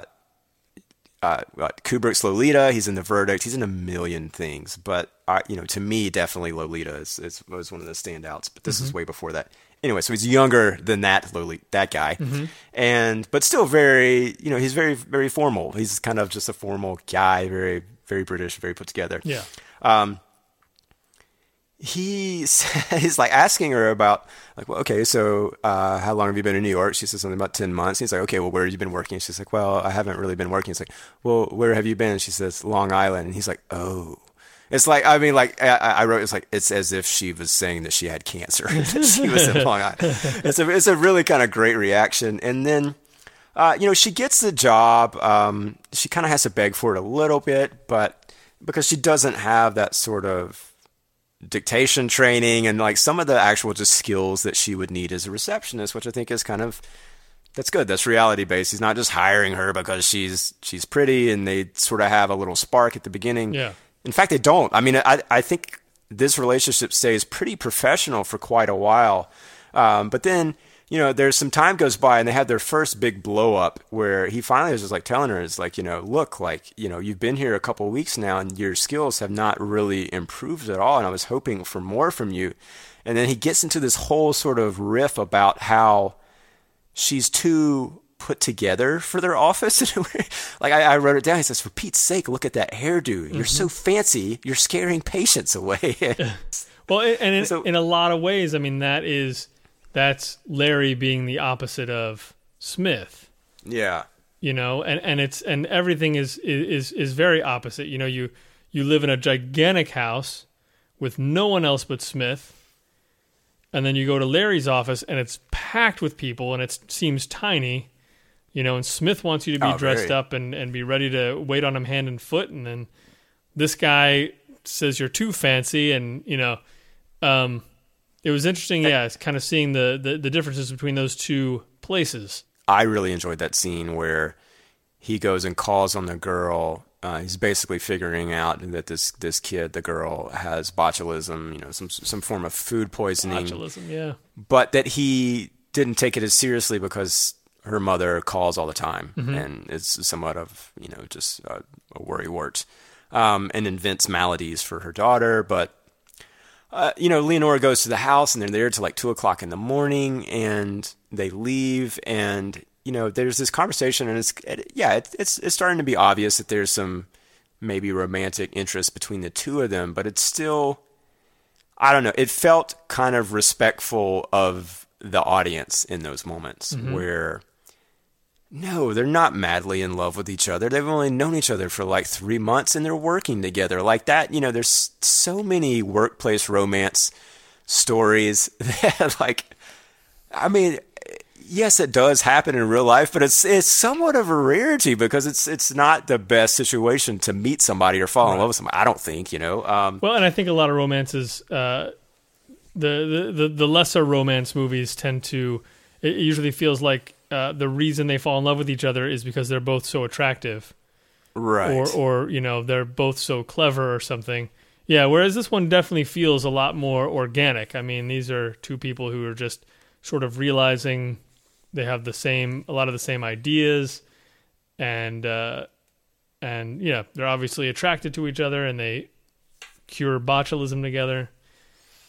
A: uh, Kubrick's Lolita. He's in The Verdict. He's in a million things, but uh, you know, to me, definitely Lolita is, is was one of the standouts. But this is way before that. Anyway, so he's younger than that Lolita, that guy, and but still very, you know, he's very very formal. He's kind of just a formal guy, very very British, very put together
B: Yeah.
A: He he's like asking her about like well okay so uh, how long have you been in New York? She says something about 10 months. He's like okay well where have you been working? She's like well I haven't really been working. He's like well where have you been? She says Long Island. And he's like oh. It's like I mean like I, I wrote it's like it's as if she was saying that she had cancer she was in Long Island. It's a it's a really kind of great reaction. And then uh, you know, she gets the job. Um, she kind of has to beg for it a little bit, but because she doesn't have that sort of dictation training and like some of the actual just skills that she would need as a receptionist, which I think is kind of that's good. That's reality based. He's not just hiring her because she's she's pretty and they sort of have a little spark at the beginning.
B: Yeah.
A: In fact, they don't. I mean, I I think this relationship stays pretty professional for quite a while, um, but then you know, there's some time goes by and they have their first big blow up where he finally was just like telling her, it's like, you know, look, like, you know, you've been here a couple weeks now and your skills have not really improved at all. And I was hoping for more from you. And then he gets into this whole sort of riff about how she's too put together for their office. like I, I, wrote it down. He says, "For Pete's sake, look at that hairdo. You're mm-hmm. so fancy. You're scaring patients away."
B: well, and in, so, in, a lot of ways, I mean, that is that's Larry being the opposite of Smith.
A: Yeah.
B: You know, and, and it's and everything is is is very opposite. You know, you you live in a gigantic house with no one else but Smith. And then you go to Larry's office and it's packed with people and it seems tiny. You know, and Smith wants you to be oh, dressed very. up and, and be ready to wait on him hand and foot. And then this guy says you're too fancy and, you know, um, it was interesting, yeah, kind of seeing the, the, the differences between those two places.
A: I really enjoyed that scene where he goes and calls on the girl. Uh, he's basically figuring out that this this kid, the girl, has botulism, you know, some some form of food poisoning.
B: Botulism, yeah.
A: But that he didn't take it as seriously because her mother calls all the time, mm-hmm. and it's somewhat of you know just a, a worry wart, um, and invents maladies for her daughter, but uh, you know, Leonora goes to the house and they're there till like two o'clock in the morning and they leave and, you know, there's this conversation and it's, it, yeah, it, it's, it's starting to be obvious that there's some maybe romantic interest between the two of them, but it's still, I don't know, it felt kind of respectful of the audience in those moments mm-hmm. where, no, they're not madly in love with each other. They've only known each other for like three months and they're working together. Like that, you know, there's so many workplace romance stories that, like, I mean, yes, it does happen in real life, but it's it's somewhat of a rarity because it's it's not the best situation to meet somebody or fall right. in love with somebody. I don't think, you know. Um,
B: well, and I think a lot of romances, uh, the, the the lesser romance movies tend to. It usually feels like uh, the reason they fall in love with each other is because they're both so attractive,
A: right?
B: Or or you know they're both so clever or something. Yeah. Whereas this one definitely feels a lot more organic. I mean, these are two people who are just sort of realizing they have the same a lot of the same ideas, and uh, and yeah, they're obviously attracted to each other, and they cure botulism together.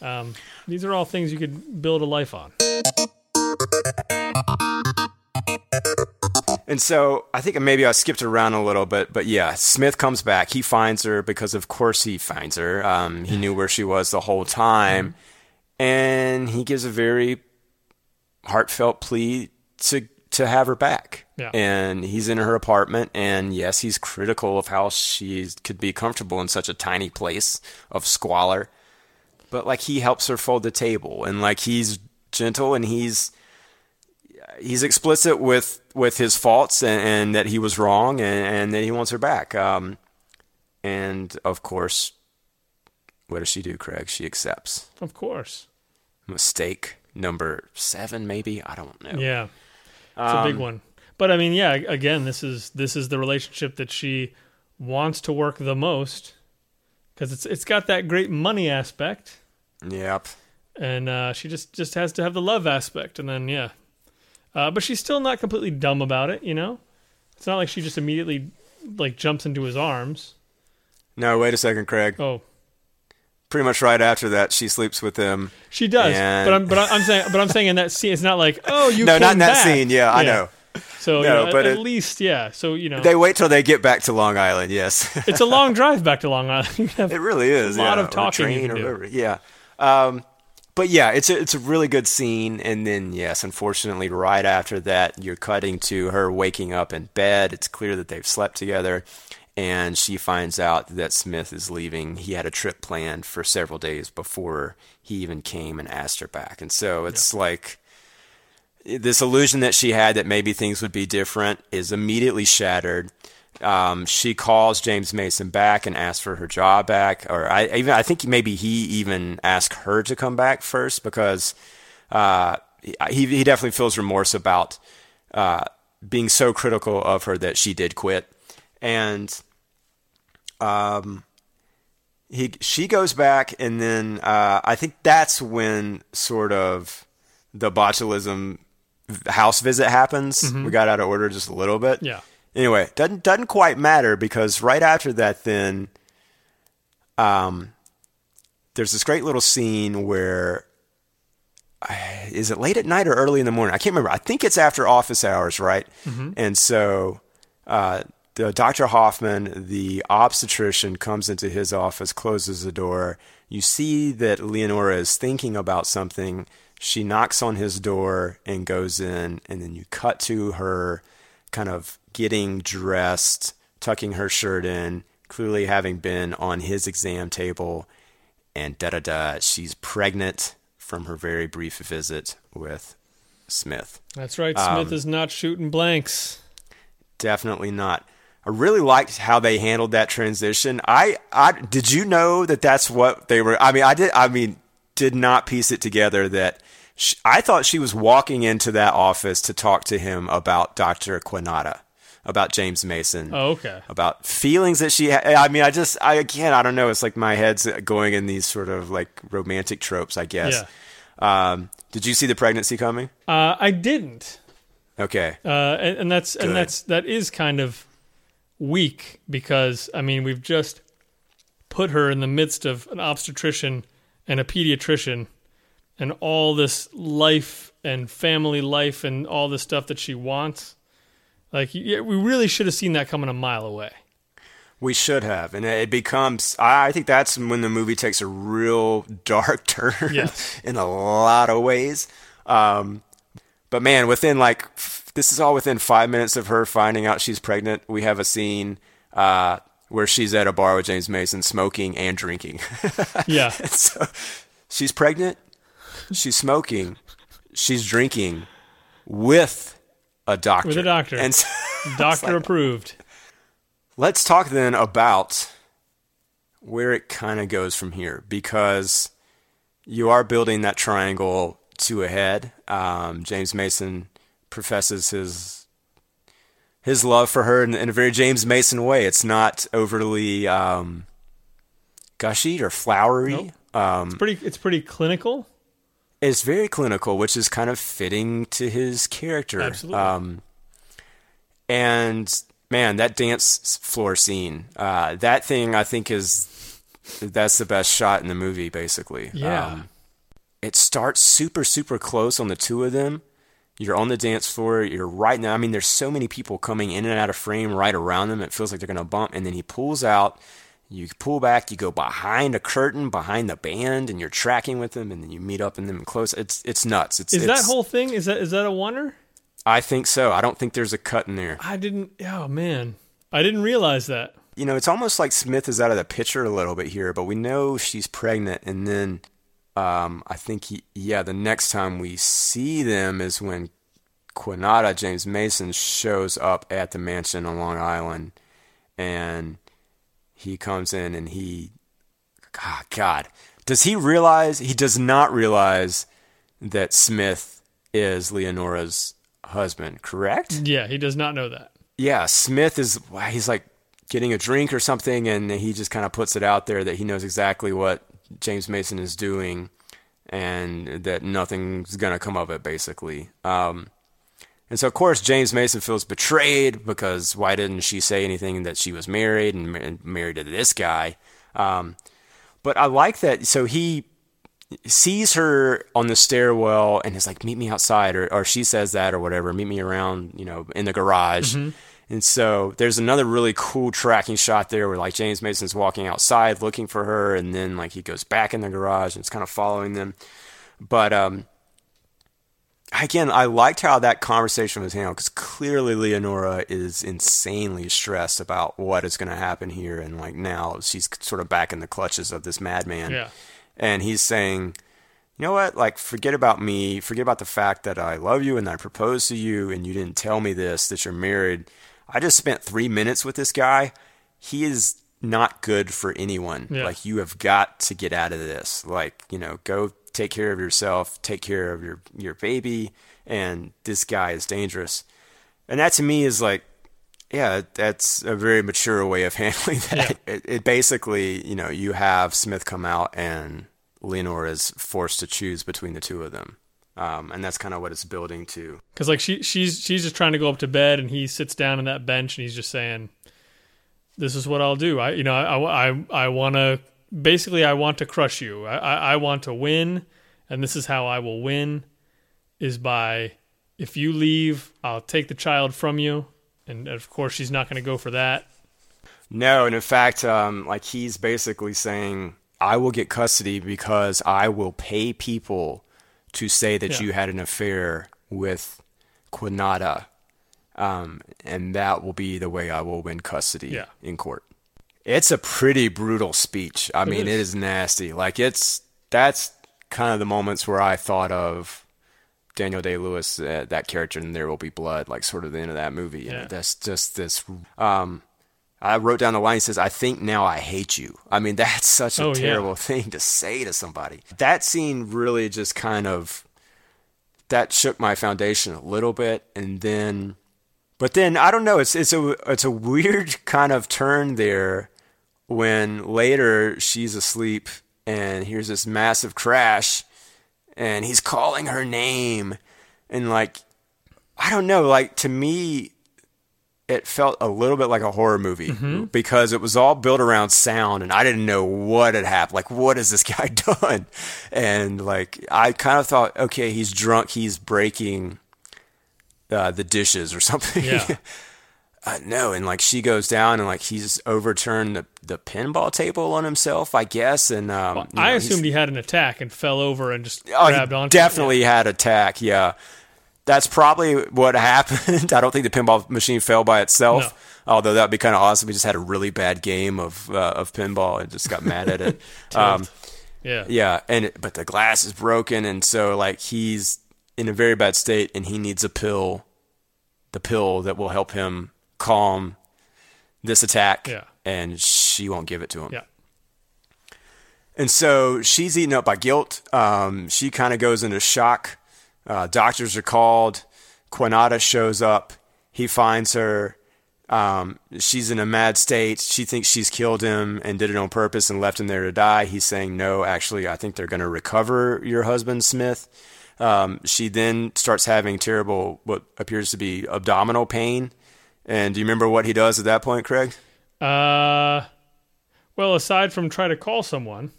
B: Um, these are all things you could build a life on.
A: And so I think maybe I skipped around a little bit, but yeah, Smith comes back. He finds her because, of course, he finds her. Um, he knew where she was the whole time, and he gives a very heartfelt plea to to have her back.
B: Yeah.
A: And he's in her apartment, and yes, he's critical of how she could be comfortable in such a tiny place of squalor. But like he helps her fold the table, and like he's gentle, and he's he's explicit with with his faults and, and that he was wrong and, and, that he wants her back. Um, and of course, what does she do, Craig? She accepts.
B: Of course.
A: Mistake number seven, maybe I don't know.
B: Yeah, it's um, a big um, one. But I mean, yeah. Again, this is this is the relationship that she wants to work the most because it's it's got that great money aspect.
A: Yep.
B: And uh, she just just has to have the love aspect, and then yeah, uh, but she's still not completely dumb about it, you know? It's not like she just immediately like jumps into his arms.
A: No, wait a second, Craig.
B: Oh.
A: Pretty much right after that, she sleeps with him.
B: She does, and... but I'm but I'm saying but I'm saying in that scene, it's not like oh you
A: no not in that
B: back.
A: scene. Yeah, yeah, I know.
B: So no, you know, but at, it, least yeah. So you know
A: they wait till they get back to Long Island. Yes,
B: it's a long drive back to Long Island.
A: it really is.
B: A lot
A: yeah.
B: of talking.
A: Or, or Yeah. Um, but yeah, it's a, it's a really good scene. And then, yes, unfortunately, right after that, you're cutting to her waking up in bed. It's clear that they've slept together. And she finds out that Smith is leaving. He had a trip planned for several days before he even came and asked her back. And so it's yeah. like this illusion that she had that maybe things would be different is immediately shattered um, she calls James Mason back and asks for her job back, or I even I think maybe he even asked her to come back first because uh, he he definitely feels remorse about uh, being so critical of her that she did quit, and um, he she goes back, and then uh, I think that's when sort of the botulism house visit happens. We got out of order just a little bit.
B: Yeah.
A: Anyway, doesn't doesn't quite matter because right after that, then, um, there's this great little scene where is it late at night or early in the morning? I can't remember. I think it's after office hours, right? And so uh, the Dr. Hoffman, the obstetrician, comes into his office, closes the door. You see that Leonora is thinking about something. She knocks on his door and goes in, and then you cut to her kind of getting dressed, tucking her shirt in, clearly having been on his exam table, and da da da. She's pregnant from her very brief visit with Smith.
B: That's right.
A: Um,
B: Smith is not shooting blanks.
A: Definitely not. I really liked how they handled that transition. I, I did you know that that's what they were. I mean, I did. I mean, did not piece it together that. She, I thought she was walking into that office to talk to him about Dr. Quinada, about James Mason.
B: Oh, okay.
A: about feelings that she ha- I mean, I just, I again, I don't know. It's like my head's going in these sort of like romantic tropes, I guess. Um, did you see the pregnancy coming?
B: Uh, I didn't,
A: Okay.
B: uh, and, and that's and that's that is kind of weak because I mean we've just put her in the midst of an obstetrician and a pediatrician and all this life and family life and all the stuff that she wants. Like yeah, we really should have seen that coming a mile away.
A: We should have, and it becomes. I I think that's when the movie takes a real dark turn
B: Yes.
A: in a lot of ways. Um, but man, within like f- this is all within five minutes of her finding out she's pregnant. We have a scene uh, where she's at a bar with James Mason, smoking and drinking.
B: Yeah.
A: so she's pregnant, she's smoking, she's drinking with a doctor.
B: With a doctor.
A: and. so-
B: Doctor approved.
A: Let's talk then about where it kind of goes from here because you are building that triangle to a head. Um, James Mason professes his his love for her in, in a very James Mason way. It's not overly um, gushy or flowery. Um,
B: Pretty it's pretty clinical.
A: It's very clinical, which is kind of fitting to his character.
B: Absolutely.
A: Um, and man, that dance floor scene, uh, that thing I think is that's the best shot in the movie, basically.
B: Yeah.
A: Um, it starts super, super close on the two of them. You're on the dance floor. You're right now. I mean, there's so many people coming in and out of frame right around them. It feels like they're going to bump. And then he pulls out. You pull back. You go behind a curtain, behind the band, and you're tracking with them. And then you meet up in them close. It's it's nuts. It's
B: Is that whole thing is that is that a wonder?
A: I think so. I don't think there's a cut in there.
B: I didn't oh man. I didn't realize that.
A: You know, it's almost like Smith is out of the picture a little bit here, but we know she's pregnant, and then um, I think he, yeah, the next time we see them is when Quinada James Mason shows up at the mansion on Long Island, and he comes in and he, God, God, does he realize? He does not realize that Smith is Leonora's husband, correct?
B: Yeah, he does not know that.
A: yeah, Smith is he's like getting a drink or something, and he just kind of puts it out there that he knows exactly what James Mason is doing, and that nothing's gonna come of it, basically. Um, and so, of course, James Mason feels betrayed because why didn't she say anything that she was married and, and married to this guy? Um, but I like that. So he sees her on the stairwell and is like, "Meet me outside," or or she says that or whatever. Meet me around, you know, in the garage. And so there's another really cool tracking shot there where like James Mason's walking outside looking for her, and then like he goes back in the garage and it's kind of following them. But um, again, I liked how that conversation was handled because clearly Leonora is insanely stressed about what is going to happen here, and like now she's sort of back in the clutches of this madman
B: Yeah.
A: and he's saying, you know what? Like, forget about me. Forget about the fact that I love you and I proposed to you and you didn't tell me this, that you're married. I just spent three minutes with this guy. He is not good for anyone.
B: Yeah.
A: Like, you have got to get out of this. Like, you know, go take care of yourself, take care of your, your baby. And this guy is dangerous. And that to me is like, yeah, that's a very mature way of handling that. It, it basically, you know, you have Smith come out and Leonora is forced to choose between the two of them. um, and that's kind of what it's building to.
B: Because like she she's she's just trying to go up to bed, and he sits down on that bench, and he's just saying, "This is what I'll do. I you know I I I want to basically I want to crush you. I, I I want to win, and this is how I will win, is by if you leave, I'll take the child from you, and of course she's not going to go for that.
A: No, and in fact, um, like he's basically saying, "I will get custody because I will pay people." to say that
B: Yeah.
A: you had an affair with Quinada, um, and that will be the way I will win custody
B: Yeah.
A: in court. It's a pretty brutal speech. I mean,
B: is.
A: it is nasty. Like it's that's kind of the moments where I thought of Daniel Day Lewis, uh, that character in There Will Be Blood, like sort of the end of that movie.
B: Yeah.
A: And that's just this. Um, I wrote down the line. He says, "I think now I hate you." I mean, that's such a
B: Oh, yeah.
A: terrible thing to say to somebody. That scene really just kind of that shook my foundation a little bit, and then, but then I don't know. It's it's a it's a weird kind of turn there when later she's asleep and hears this massive crash, and he's calling her name, and like I don't know, like to me it felt a little bit like a horror movie because it was all built around sound and I didn't know what had happened. Like, what has this guy done? And like, I kind of thought, okay, he's drunk. He's breaking uh, the dishes or something.
B: Yeah.
A: uh, no. And like, she goes down and like, he's overturned the, the pinball table on himself, I guess. And, um, you
B: I
A: know,
B: assumed he had an attack and fell over and just
A: Oh,
B: grabbed it.
A: definitely had attack. Yeah, that's probably what happened. I don't think the pinball machine fell by itself. Although that'd be kind of awesome. He just had a really bad game of uh, of pinball and just got mad at it. um,
B: Yeah.
A: yeah, and but the glass is broken, and so like he's in a very bad state, and he needs a pill, the pill that will help him calm this attack.
B: Yeah.
A: and she won't give it to him.
B: Yeah.
A: And so she's eaten up by guilt. Um, she kind of goes into shock. Uh, doctors are called. Quinada shows up. He finds her. Um, she's in a mad state. She thinks she's killed him and did it on purpose and left him there to die. He's saying, No, actually, I think they're going to recover your husband, Smith. Um, she then starts having terrible, what appears to be abdominal pain. And do you remember what he does at that point, Craig?
B: Uh, well, aside from try to call someone,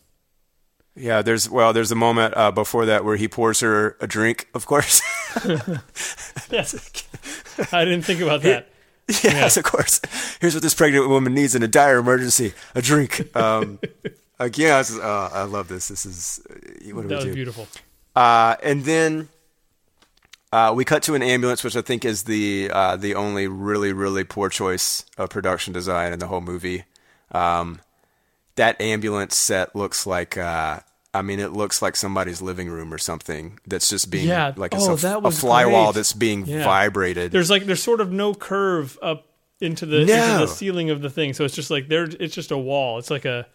A: Yeah, there's well, there's a moment uh, before that where he pours her a drink. Of course,
B: yes, I didn't think about that.
A: yes, of course. Here's what this pregnant woman needs in a dire emergency: a drink. Um, again, I, was, uh, I love this. This is uh, what do
B: That
A: we
B: was
A: do?
B: beautiful.
A: Uh, and then uh, we cut to an ambulance, which I think is the uh, the only really really poor choice of production design in the whole movie. Um, that ambulance set looks like. Uh, I mean, it looks like somebody's living room or something that's just being
B: Yeah.
A: like
B: Oh,
A: a, a flywall
B: great.
A: that's being
B: Yeah.
A: vibrated.
B: There's like there's sort of no curve up into the
A: No.
B: into the ceiling of the thing, so it's just like there. It's just a wall. It's like a.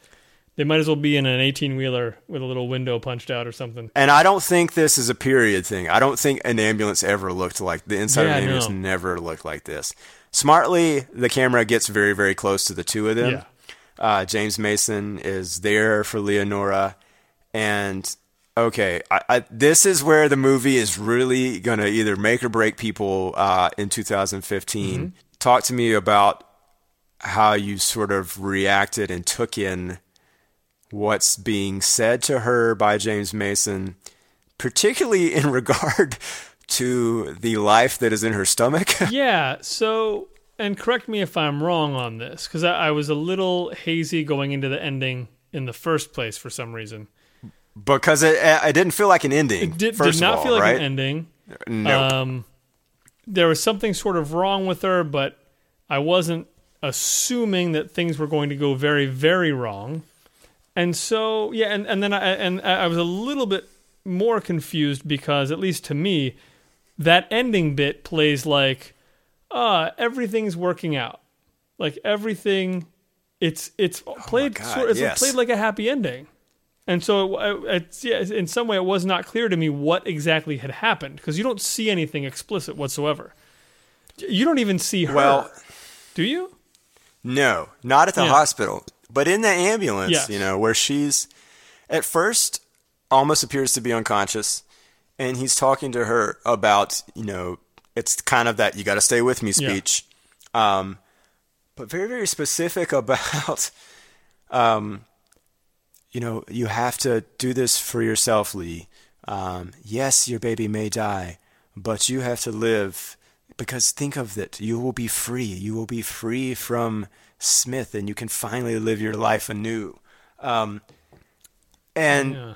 B: They might as well be in an 18 wheeler with a little window punched out or something.
A: And I don't think this is a period thing. I don't think an ambulance ever looked like the inside of an ambulance
B: no.
A: never looked like this. Smartly, the camera gets very, very close to the two of them.
B: Yeah.
A: Uh, James Mason is there for Leonora, and okay, I, I, this is where the movie is really gonna either make or break people uh, in 2015.
B: Mm-hmm.
A: Talk to me about how you sort of reacted and took in what's being said to her by James Mason, particularly in regard to the life that is in her stomach.
B: Yeah. So, and correct me if I'm wrong on this, because I, I was a little hazy going into the ending in the first place for some reason.
A: because it, it didn't feel like an ending.
B: It did, did not
A: all,
B: feel like
A: right?
B: an ending.
A: No.
B: Um, there was something sort of wrong with her, but I wasn't assuming that things were going to go very, very wrong. And so, yeah, and, and then I and I was a little bit more confused because, at least to me, that ending bit plays like, ah, everything's working out, like everything. It's it's played
A: Oh
B: sort it's
A: yes.
B: played like a happy ending. And so, it, it's, yeah, in some way, it was not clear to me what exactly had happened because you don't see anything explicit whatsoever. You don't even see her.
A: Well-
B: do you?
A: No, not at the
B: Yeah.
A: hospital, but in the ambulance,
B: Yes.
A: you know, where she's at first almost appears to be unconscious. and he's talking to her about you know it's kind of that you got to stay with me
B: Yeah.
A: speech, um, but very very specific about um, you know you have to do this for yourself, Lee. Um, yes, your baby may die, but you have to live because think of it, you will be free. You will be free from Smith, and you can finally live your life anew. Um, and
B: Yeah.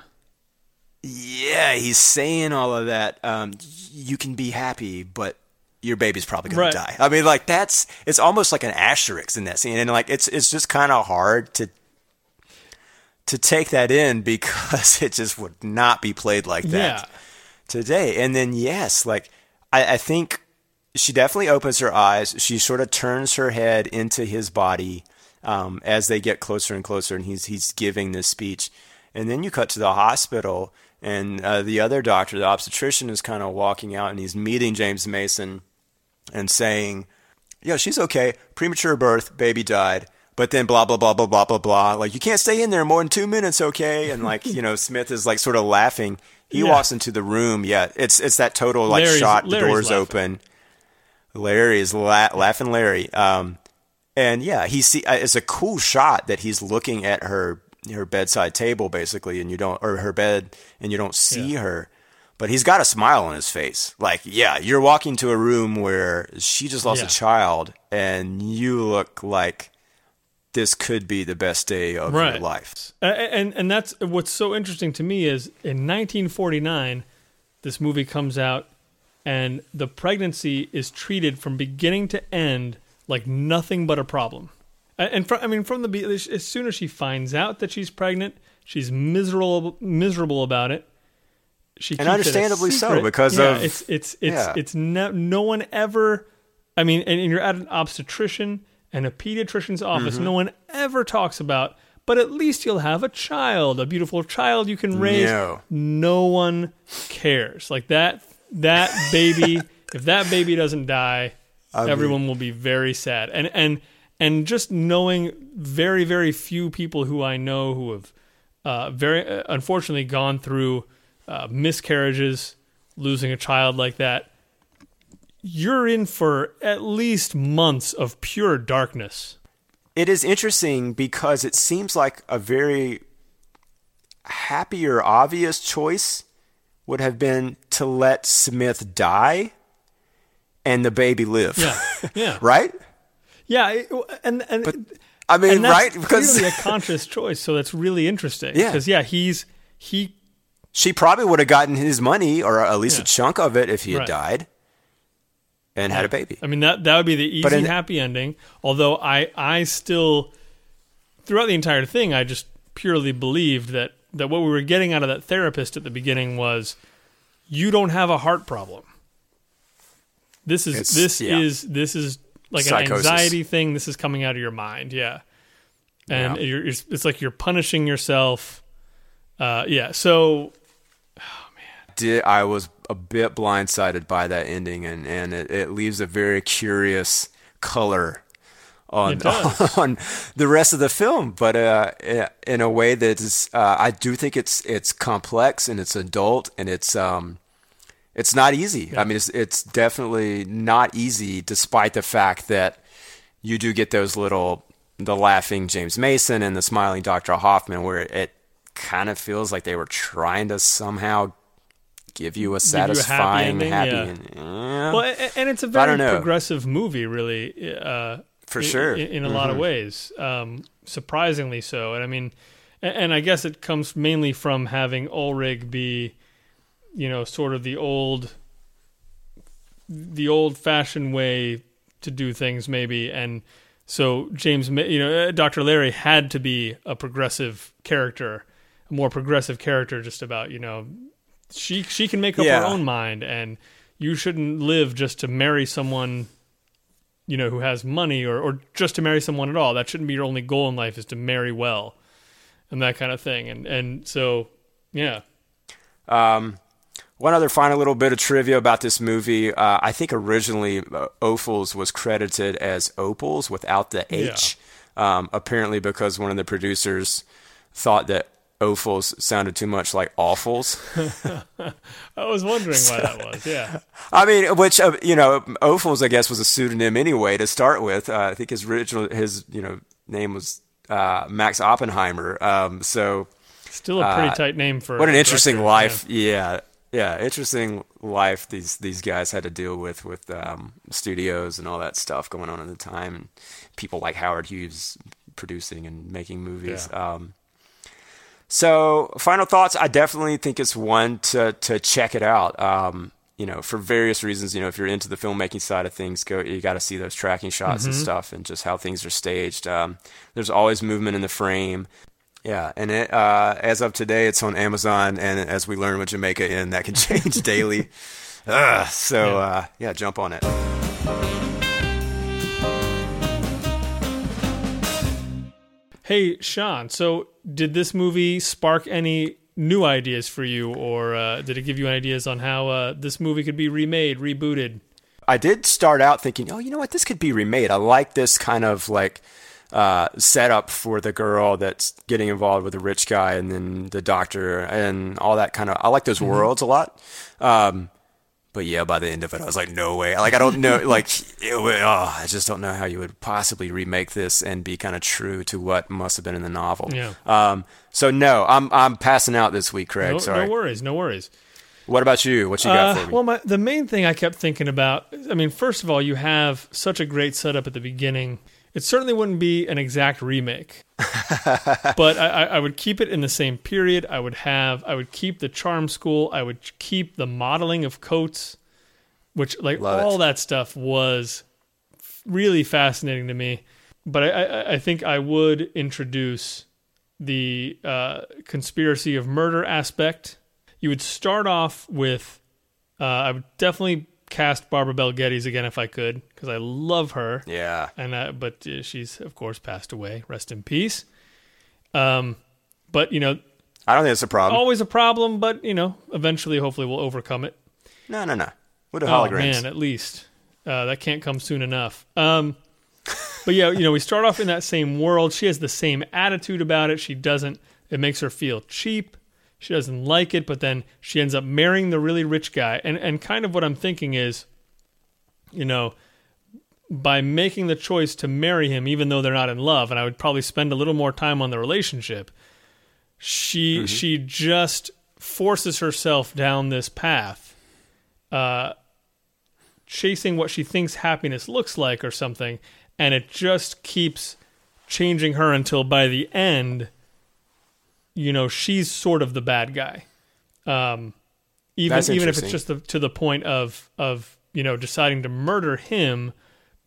A: yeah, he's saying all of that. Um, you can be happy, but your baby's probably gonna
B: Right.
A: die. I mean, like that's it's almost like an asterisk in that scene, and like it's it's just kind of hard to to take that in because it just would not be played like that
B: Yeah.
A: today. And then yes, like I, I think she definitely opens her eyes. She sort of turns her head into his body um, as they get closer and closer, and he's he's giving this speech. And then you cut to the hospital, and uh, the other doctor, the obstetrician, is kind of walking out, and he's meeting James Mason and saying, "Yeah, she's okay. Premature birth, baby died." But then blah blah blah blah blah blah blah. Like you can't stay in there more than two minutes, okay? And like you know, Smith is like sort of laughing. He
B: Yeah.
A: walks into the room. Yeah, it's it's that total like
B: Larry's-
A: shot. The
B: Larry's
A: doors
B: laughing.
A: open. Larry is la- laughing. Larry. Um, and yeah, he see. uh, It's a cool shot that he's looking at her her bedside table basically, and you don't or her bed, and you don't see
B: Yeah.
A: her. But he's got a smile on his face. Like, yeah, you're walking to a room where she just lost
B: Yeah.
A: a child, and you look like this could be the best day of your life.
B: And and that's what's so interesting to me is in 1949 this movie comes out and the pregnancy is treated from beginning to end like nothing but a problem and from, i mean from the as soon as she finds out that she's pregnant she's miserable miserable about it she
A: And
B: keeps it a
A: understandably so, because
B: yeah,
A: of-
B: it's it's it's
A: yeah.
B: it's no, no one ever I mean, and, and you're at an obstetrician and a pediatrician's office.
A: Mm-hmm.
B: No one ever talks about, but at least you'll have a child, a beautiful child you can raise.
A: No.
B: No one cares. Like that, that baby, if that baby doesn't die, everyone will be very sad. And, and, and just knowing very, very few people who I know who have uh, very uh, unfortunately gone through uh, miscarriages, losing a child like that, you're in for at least months of pure darkness.
A: It is interesting because it seems like a very happy or obvious choice would have been to let Smith die and the baby live.
B: Yeah, yeah,
A: right?
B: yeah. And and
A: I mean,
B: and
A: right? Because
B: clearly a conscious choice. So that's really interesting.
A: Yeah.
B: because yeah, he's he
A: she probably would have gotten his money or at least
B: Yeah.
A: a chunk of it if he had
B: Right.
A: died and had a baby.
B: I mean that that would be the easy
A: in-
B: happy ending. Although I I still throughout the entire thing I just purely believed that that what we were getting out of that therapist at the beginning was you don't have a heart problem. This is
A: It's-
B: this
A: yeah.
B: is this is like
A: Psychosis.
B: an anxiety thing. This is coming out of your mind. Yeah. And
A: Yeah.
B: You're, it's, it's like you're punishing yourself. Uh, yeah. So man,
A: Did I was a bit blindsided by that ending and, and it, it leaves a very curious color on on the rest of the film, but uh, in a way that is, uh, I do think it's it's complex and it's adult and it's um, it's not easy. I mean, it's it's definitely not easy, despite the fact that you do get those little the laughing James Mason and the smiling Dr. Hoffman, where it kind of feels like they were trying to somehow give you a
B: you a happy
A: satisfying
B: ending,
A: happy,
B: yeah.
A: ending. Yeah.
B: Well, a- and it's a very progressive movie, really. Uh,
A: For
B: i-
A: sure. Mm-hmm.
B: in, in a lot of ways, um, surprisingly so. And I mean, and I guess it comes mainly from having Ohlrig be, you know, sort of the old, the old-fashioned way to do things, maybe, and so James, Ma- you know, uh, Dr. Larry had to be a progressive character, a more progressive character, just about you know she she can make up
A: Yeah.
B: her own mind and you shouldn't live just to marry someone you know who has money or or just to marry someone at all that shouldn't be your only goal in life is to marry well and that kind of thing and and so yeah
A: Um, one other final little bit of trivia about this movie. Uh, I think originally uh, Ophuls was credited as Opuls without the H. Um, apparently, because one of the producers thought that Ophuls sounded too much like awfuls.
B: I was wondering why that was. Yeah.
A: I mean, which uh, you know, Ophuls, I guess, was a pseudonym anyway to start with. Uh, I think his original his you know name was uh, Max Oppenheimer. Um, so
B: Still a pretty tight name for
A: what an interesting
B: director,
A: life. Yeah. yeah, interesting life these these guys had to deal with with um, studios and all that stuff going on at the time, and people like Howard Hughes producing and making movies.
B: Yeah.
A: Um, so, final thoughts. I definitely think it's one to to check it out. Um, you know, for various reasons. You know, if you're into the filmmaking side of things, go. You got to see those tracking shots and stuff, and just how things are staged. Um, there's always movement in the frame. Yeah, and it, uh, as of today, it's on Amazon, and as we learn with Jamaica and that can change daily. Ugh, so
B: Yeah.
A: uh, yeah, jump on it.
B: Hey, Sean. So, did this movie spark any new ideas for you, or uh, did it give you ideas on how uh, this movie could be remade, rebooted?
A: I did start out thinking, oh, you know what, this could be remade. I like this kind of like uh, setup for the girl that's getting involved with the rich guy and then the doctor and all that kind of. I like those worlds a lot. Um, but yeah, by the end of it, I was like, no way. Like, I don't know. Like, it, oh, I just don't know how you would possibly remake this and be kind of true to what must have been in the novel.
B: Yeah.
A: Um, so no, I'm I'm passing out this week, Craig.
B: No,
A: Sorry.
B: no worries, no worries.
A: what about you? What you got
B: Uh,
A: for me?
B: well, my, the main thing I kept thinking about, I mean, first of all, you have such a great setup at the beginning. It certainly wouldn't be an exact remake, but I, I would keep it in the same period. I would have, I would keep the charm school. I would keep the modeling of coats, which like
A: Love it.
B: all that stuff was really fascinating to me. But I, I, I think I would introduce the uh, conspiracy of murder aspect. You would start off with, uh, I would definitely cast Barbara Bel Geddes again if I could, because I love her.
A: yeah.
B: And uh, but uh, she's of course passed away. Rest in peace. Um, but you know,
A: I don't think it's a problem.
B: always a problem. But you know, eventually, hopefully, we'll overcome it.
A: No, no, no. What a
B: Oh man, at least uh, that can't come soon enough. Um, but yeah, you know, we start off in that same world. She has the same attitude about it. She doesn't. It makes her feel cheap. She doesn't like it, but then she ends up marrying the really rich guy. And and kind of what I'm thinking is, you know, by making the choice to marry him, even though they're not in love, and I would probably spend a little more time on the relationship. She she just forces herself down this path, uh, chasing what she thinks happiness looks like or something, and it just keeps changing her until by the end, you know, she's sort of the bad guy. Um, even even if it's just the, to the point of of you know deciding to murder him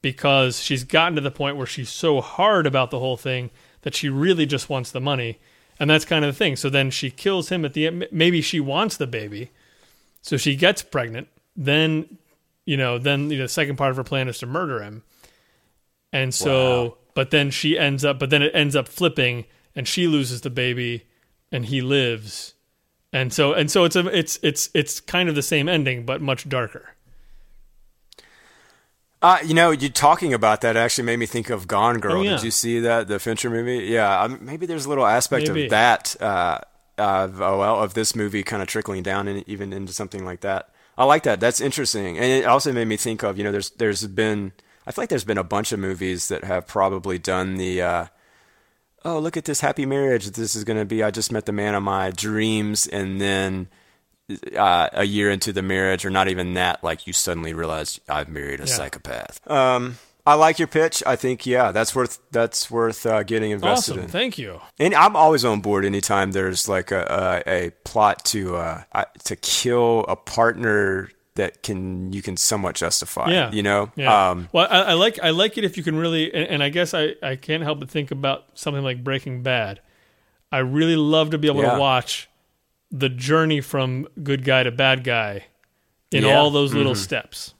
B: because she's gotten to the point where she's so hard about the whole thing that she really just wants the money. And that's kind of the thing. So then she kills him at the end. Maybe she wants the baby. So she gets pregnant. Then, you know, then you know, the second part of her plan is to murder him. And so,
A: Wow.
B: but then she ends up, but then it ends up flipping and she loses the baby and he lives. And so, and so it's a, it's, it's, it's kind of the same ending, but much darker.
A: Uh, you know, you talking about that actually made me think of Gone Girl.
B: Oh, yeah.
A: Did you see that the Fincher movie? Yeah, um, maybe there's a little aspect
B: Maybe.
A: of that uh, of oh, well of this movie kind of trickling down in, even into something like that. I like that. That's interesting, and it also made me think of you know there's there's been I feel like there's been a bunch of movies that have probably done the uh, oh look at this happy marriage this is going to be I just met the man of my dreams and then uh, a year into the marriage, or not even that, like you suddenly realize I've married a
B: Yeah.
A: psychopath. Um, I like your pitch. I think yeah, that's worth that's worth uh, getting invested
B: Awesome.
A: in.
B: Thank you.
A: And I'm always on board anytime there's like a a, a plot to uh, uh, to kill a partner that can you can somewhat justify.
B: Yeah.
A: you know.
B: Yeah.
A: Um,
B: well, I, I like I like it if you can really, and, and I guess I, I can't help but think about something like Breaking Bad. I really love to be able
A: Yeah.
B: to watch the journey from good guy to bad guy in
A: Yeah.
B: all those little steps.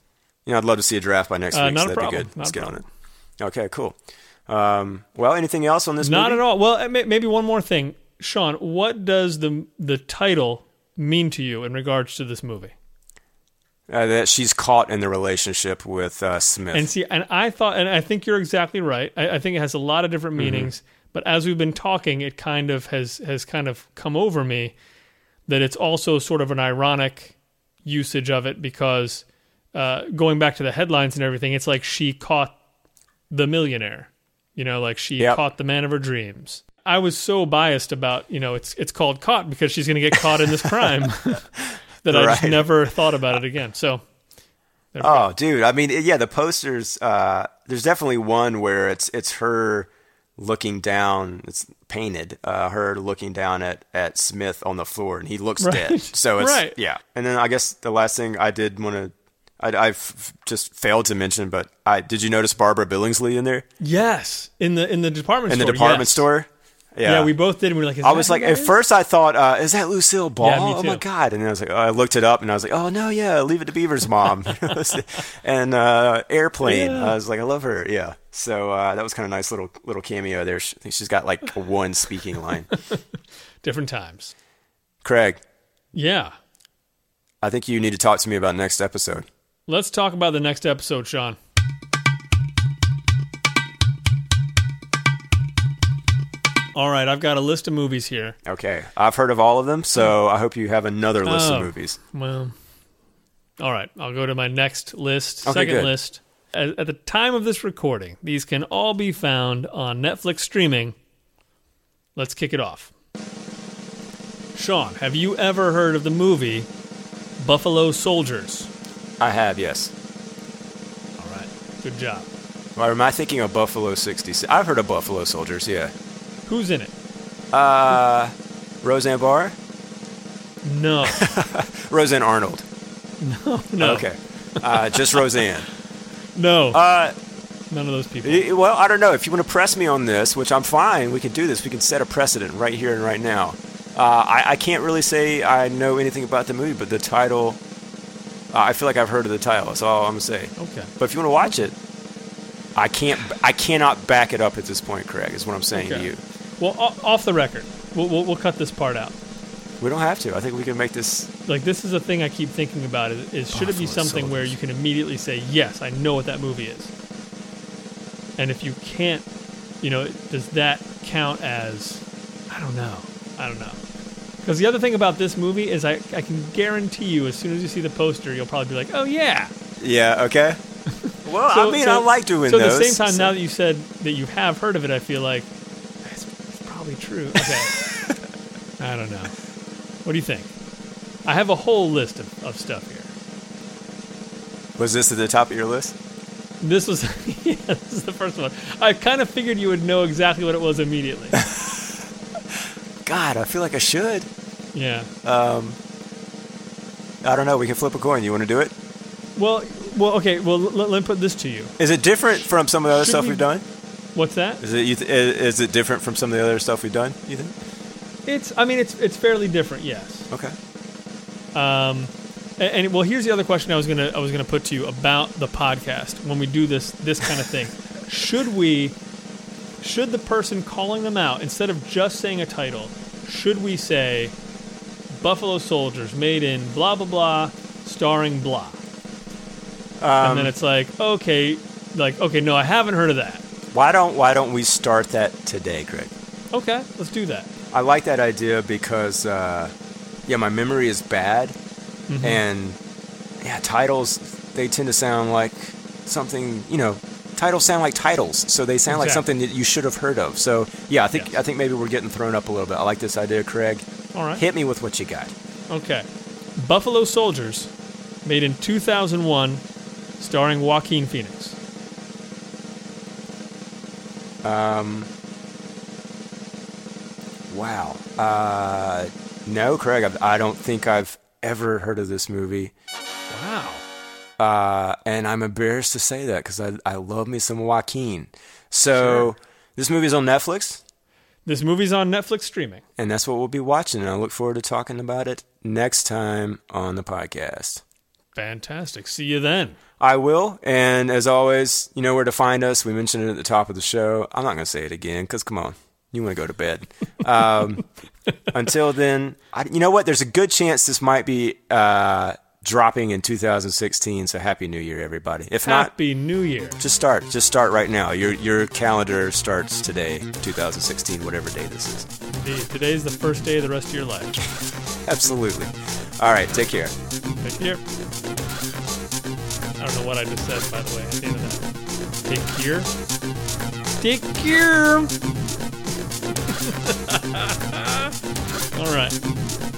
A: you know, I'd love to see a draft by next
B: Uh,
A: week.
B: not
A: so
B: a
A: that'd
B: problem.
A: be good.
B: Not
A: Let's get on it. Okay, cool. Um, well, anything else on this?
B: Not
A: movie?
B: at all. Well, maybe one more thing, Sean. What does the the title mean to you in regards to this movie?
A: Uh, that she's caught in the relationship with uh, Smith.
B: And see, and I thought, and I think you're exactly right. I, I think it has a lot of different
A: Mm-hmm.
B: meanings, But as we've been talking, it kind of has has kind of come over me that it's also sort of an ironic usage of it because uh, going back to the headlines and everything, it's like she caught the millionaire. You know, like she
A: Yep.
B: caught the man of her dreams. I was so biased about, you know, it's it's called caught because she's going to get caught in this crime that I just never thought about it again. So, we go.
A: Oh, dude. I mean, yeah, the posters. Uh, there's definitely one where it's it's her looking down. It's painted. Uh, her looking down at at Smith on the floor, and he looks
B: Right.
A: dead. So it's
B: Right.
A: yeah. And then I guess the last thing I did want to. I, I've just failed to mention, but I did you notice Barbara Billingsley in there
B: yes, in the in the department
A: in the department
B: yes.
A: store?
B: Yeah. we both did. And we were like, is
A: I was like, at
B: is?
A: first I thought, uh, is that Lucille Ball?
B: Yeah,
A: Oh my god! And then I was like, oh, I looked it up, and I was like, oh no, yeah, Leave It to Beaver's mom, and uh, Airplane.
B: Yeah.
A: I was like, I love her. Yeah. So uh, that was kind of nice little little cameo there. I think she's got like one speaking line.
B: different times.
A: Craig,
B: Yeah.
A: I think you need to talk to me about next episode.
B: Let's talk about the next episode, Sean. All right, I've got a list of movies here.
A: Okay, I've heard of all of them, so I hope you have another list
B: Oh.
A: of movies.
B: Well, all right, I'll go to my next list,
A: Okay,
B: second
A: good.
B: list. At, at the time of this recording, these can all be found on Netflix streaming. Let's kick it off. Sean, have you ever heard of the movie Buffalo Soldiers?
A: I have, yes.
B: All right, good job.
A: Or am I thinking of Buffalo '66? I've heard of Buffalo Soldiers. Yeah.
B: Who's in it?
A: Uh, Roseanne Barr,
B: No,
A: Roseanne Arnold.
B: no, no.
A: Okay. Uh, just Roseanne.
B: no,
A: Uh,
B: none of those people.
A: well, I don't know. If you want to press me on this, which I'm fine, we can do this. We can set a precedent right here and right now. Uh, I, I can't really say I know anything about the movie, but the title, uh, I feel like I've heard of the title. That's all I'm gonna say.
B: Okay.
A: But if you want to watch it, I can't. I cannot back it up at this point, Craig. Is what I'm saying to you.
B: Well, off the record, we'll, we'll, we'll cut this part out.
A: We don't have to. I think we can make this.
B: Like this is a thing I keep thinking about. Is, is should it be something where you can immediately say, "Yes, I know what that movie is," and if you can't, you know, does that count as? I don't know. I don't know. Because the other thing about this movie is, I I can guarantee you, as soon as you see the poster, you'll probably be like, "Oh yeah."
A: Yeah. Okay. Well,
B: So-
A: I mean,
B: so-
A: I like doing
B: so
A: those.
B: at the same time,
A: so-
B: now that you said that you have heard of it, I feel like it's, it's probably true. Okay. I don't know. What do you think? I have a whole list of, of stuff here.
A: was this at the top of your list?
B: This was yeah, this is the first one. I kind of figured you would know exactly what it was immediately.
A: God, I feel like I should.
B: Yeah.
A: Um, I don't know. We can flip a coin. You want to do it?
B: Well, well, okay. Well, let, let me put this to you.
A: Is it different from some of the other
B: Should
A: stuff
B: we-
A: we, have done?
B: What's that?
A: Is it is it different from some of the other stuff we've done? You think?
B: It's. I mean, it's it's fairly different. Yes.
A: Okay.
B: Um, and, and well, here's the other question I was gonna I was gonna put to you about the podcast when we do this this kind of thing. should we? Should the person calling them out instead of just saying a title, should we say Buffalo Soldiers made in blah blah blah, starring blah, and
A: Um,
B: then it's like okay, like okay, no, I haven't heard of that.
A: Why don't Why don't we start that today, Craig?
B: Okay, let's do that.
A: I like that idea because, uh, yeah, my memory is bad,
B: Mm-hmm.
A: and yeah, titles they tend to sound like something. You know, titles sound like titles, so they sound like something that you should have heard of. So yeah, I think
B: Yes.
A: I think maybe we're getting thrown up a little bit. I like this idea, Craig.
B: All right.
A: Hit me with what you got.
B: Okay. Buffalo Soldiers, made in 2001, starring Joaquin Phoenix.
A: Um. Wow. Uh, no, Craig. I, I don't think I've ever heard of this movie.
B: Wow.
A: Uh, and I'm embarrassed to say that because I, I love me some Joaquin. So this movie's on Netflix,
B: This movie's on Netflix streaming.
A: and that's what we'll be watching. And I look forward to talking about it next time on the podcast.
B: Fantastic. See you then.
A: I will. And as always, you know where to find us. We mentioned it at the top of the show. I'm not going to say it again because, come on, you want to go to bed. Um, until then, I, you know what? There's a good chance this might be uh, dropping in 2016. So happy New Year, everybody. If not,
B: Happy New Year.
A: just start. Just start right now. Your your calendar starts today, 2016, whatever day this is.
B: Indeed. Today's the first day of the rest of your life.
A: Absolutely. All right. Take care.
B: Take care. I don't know what I just said, by the way, at the end of that. Take care. Take care. All right.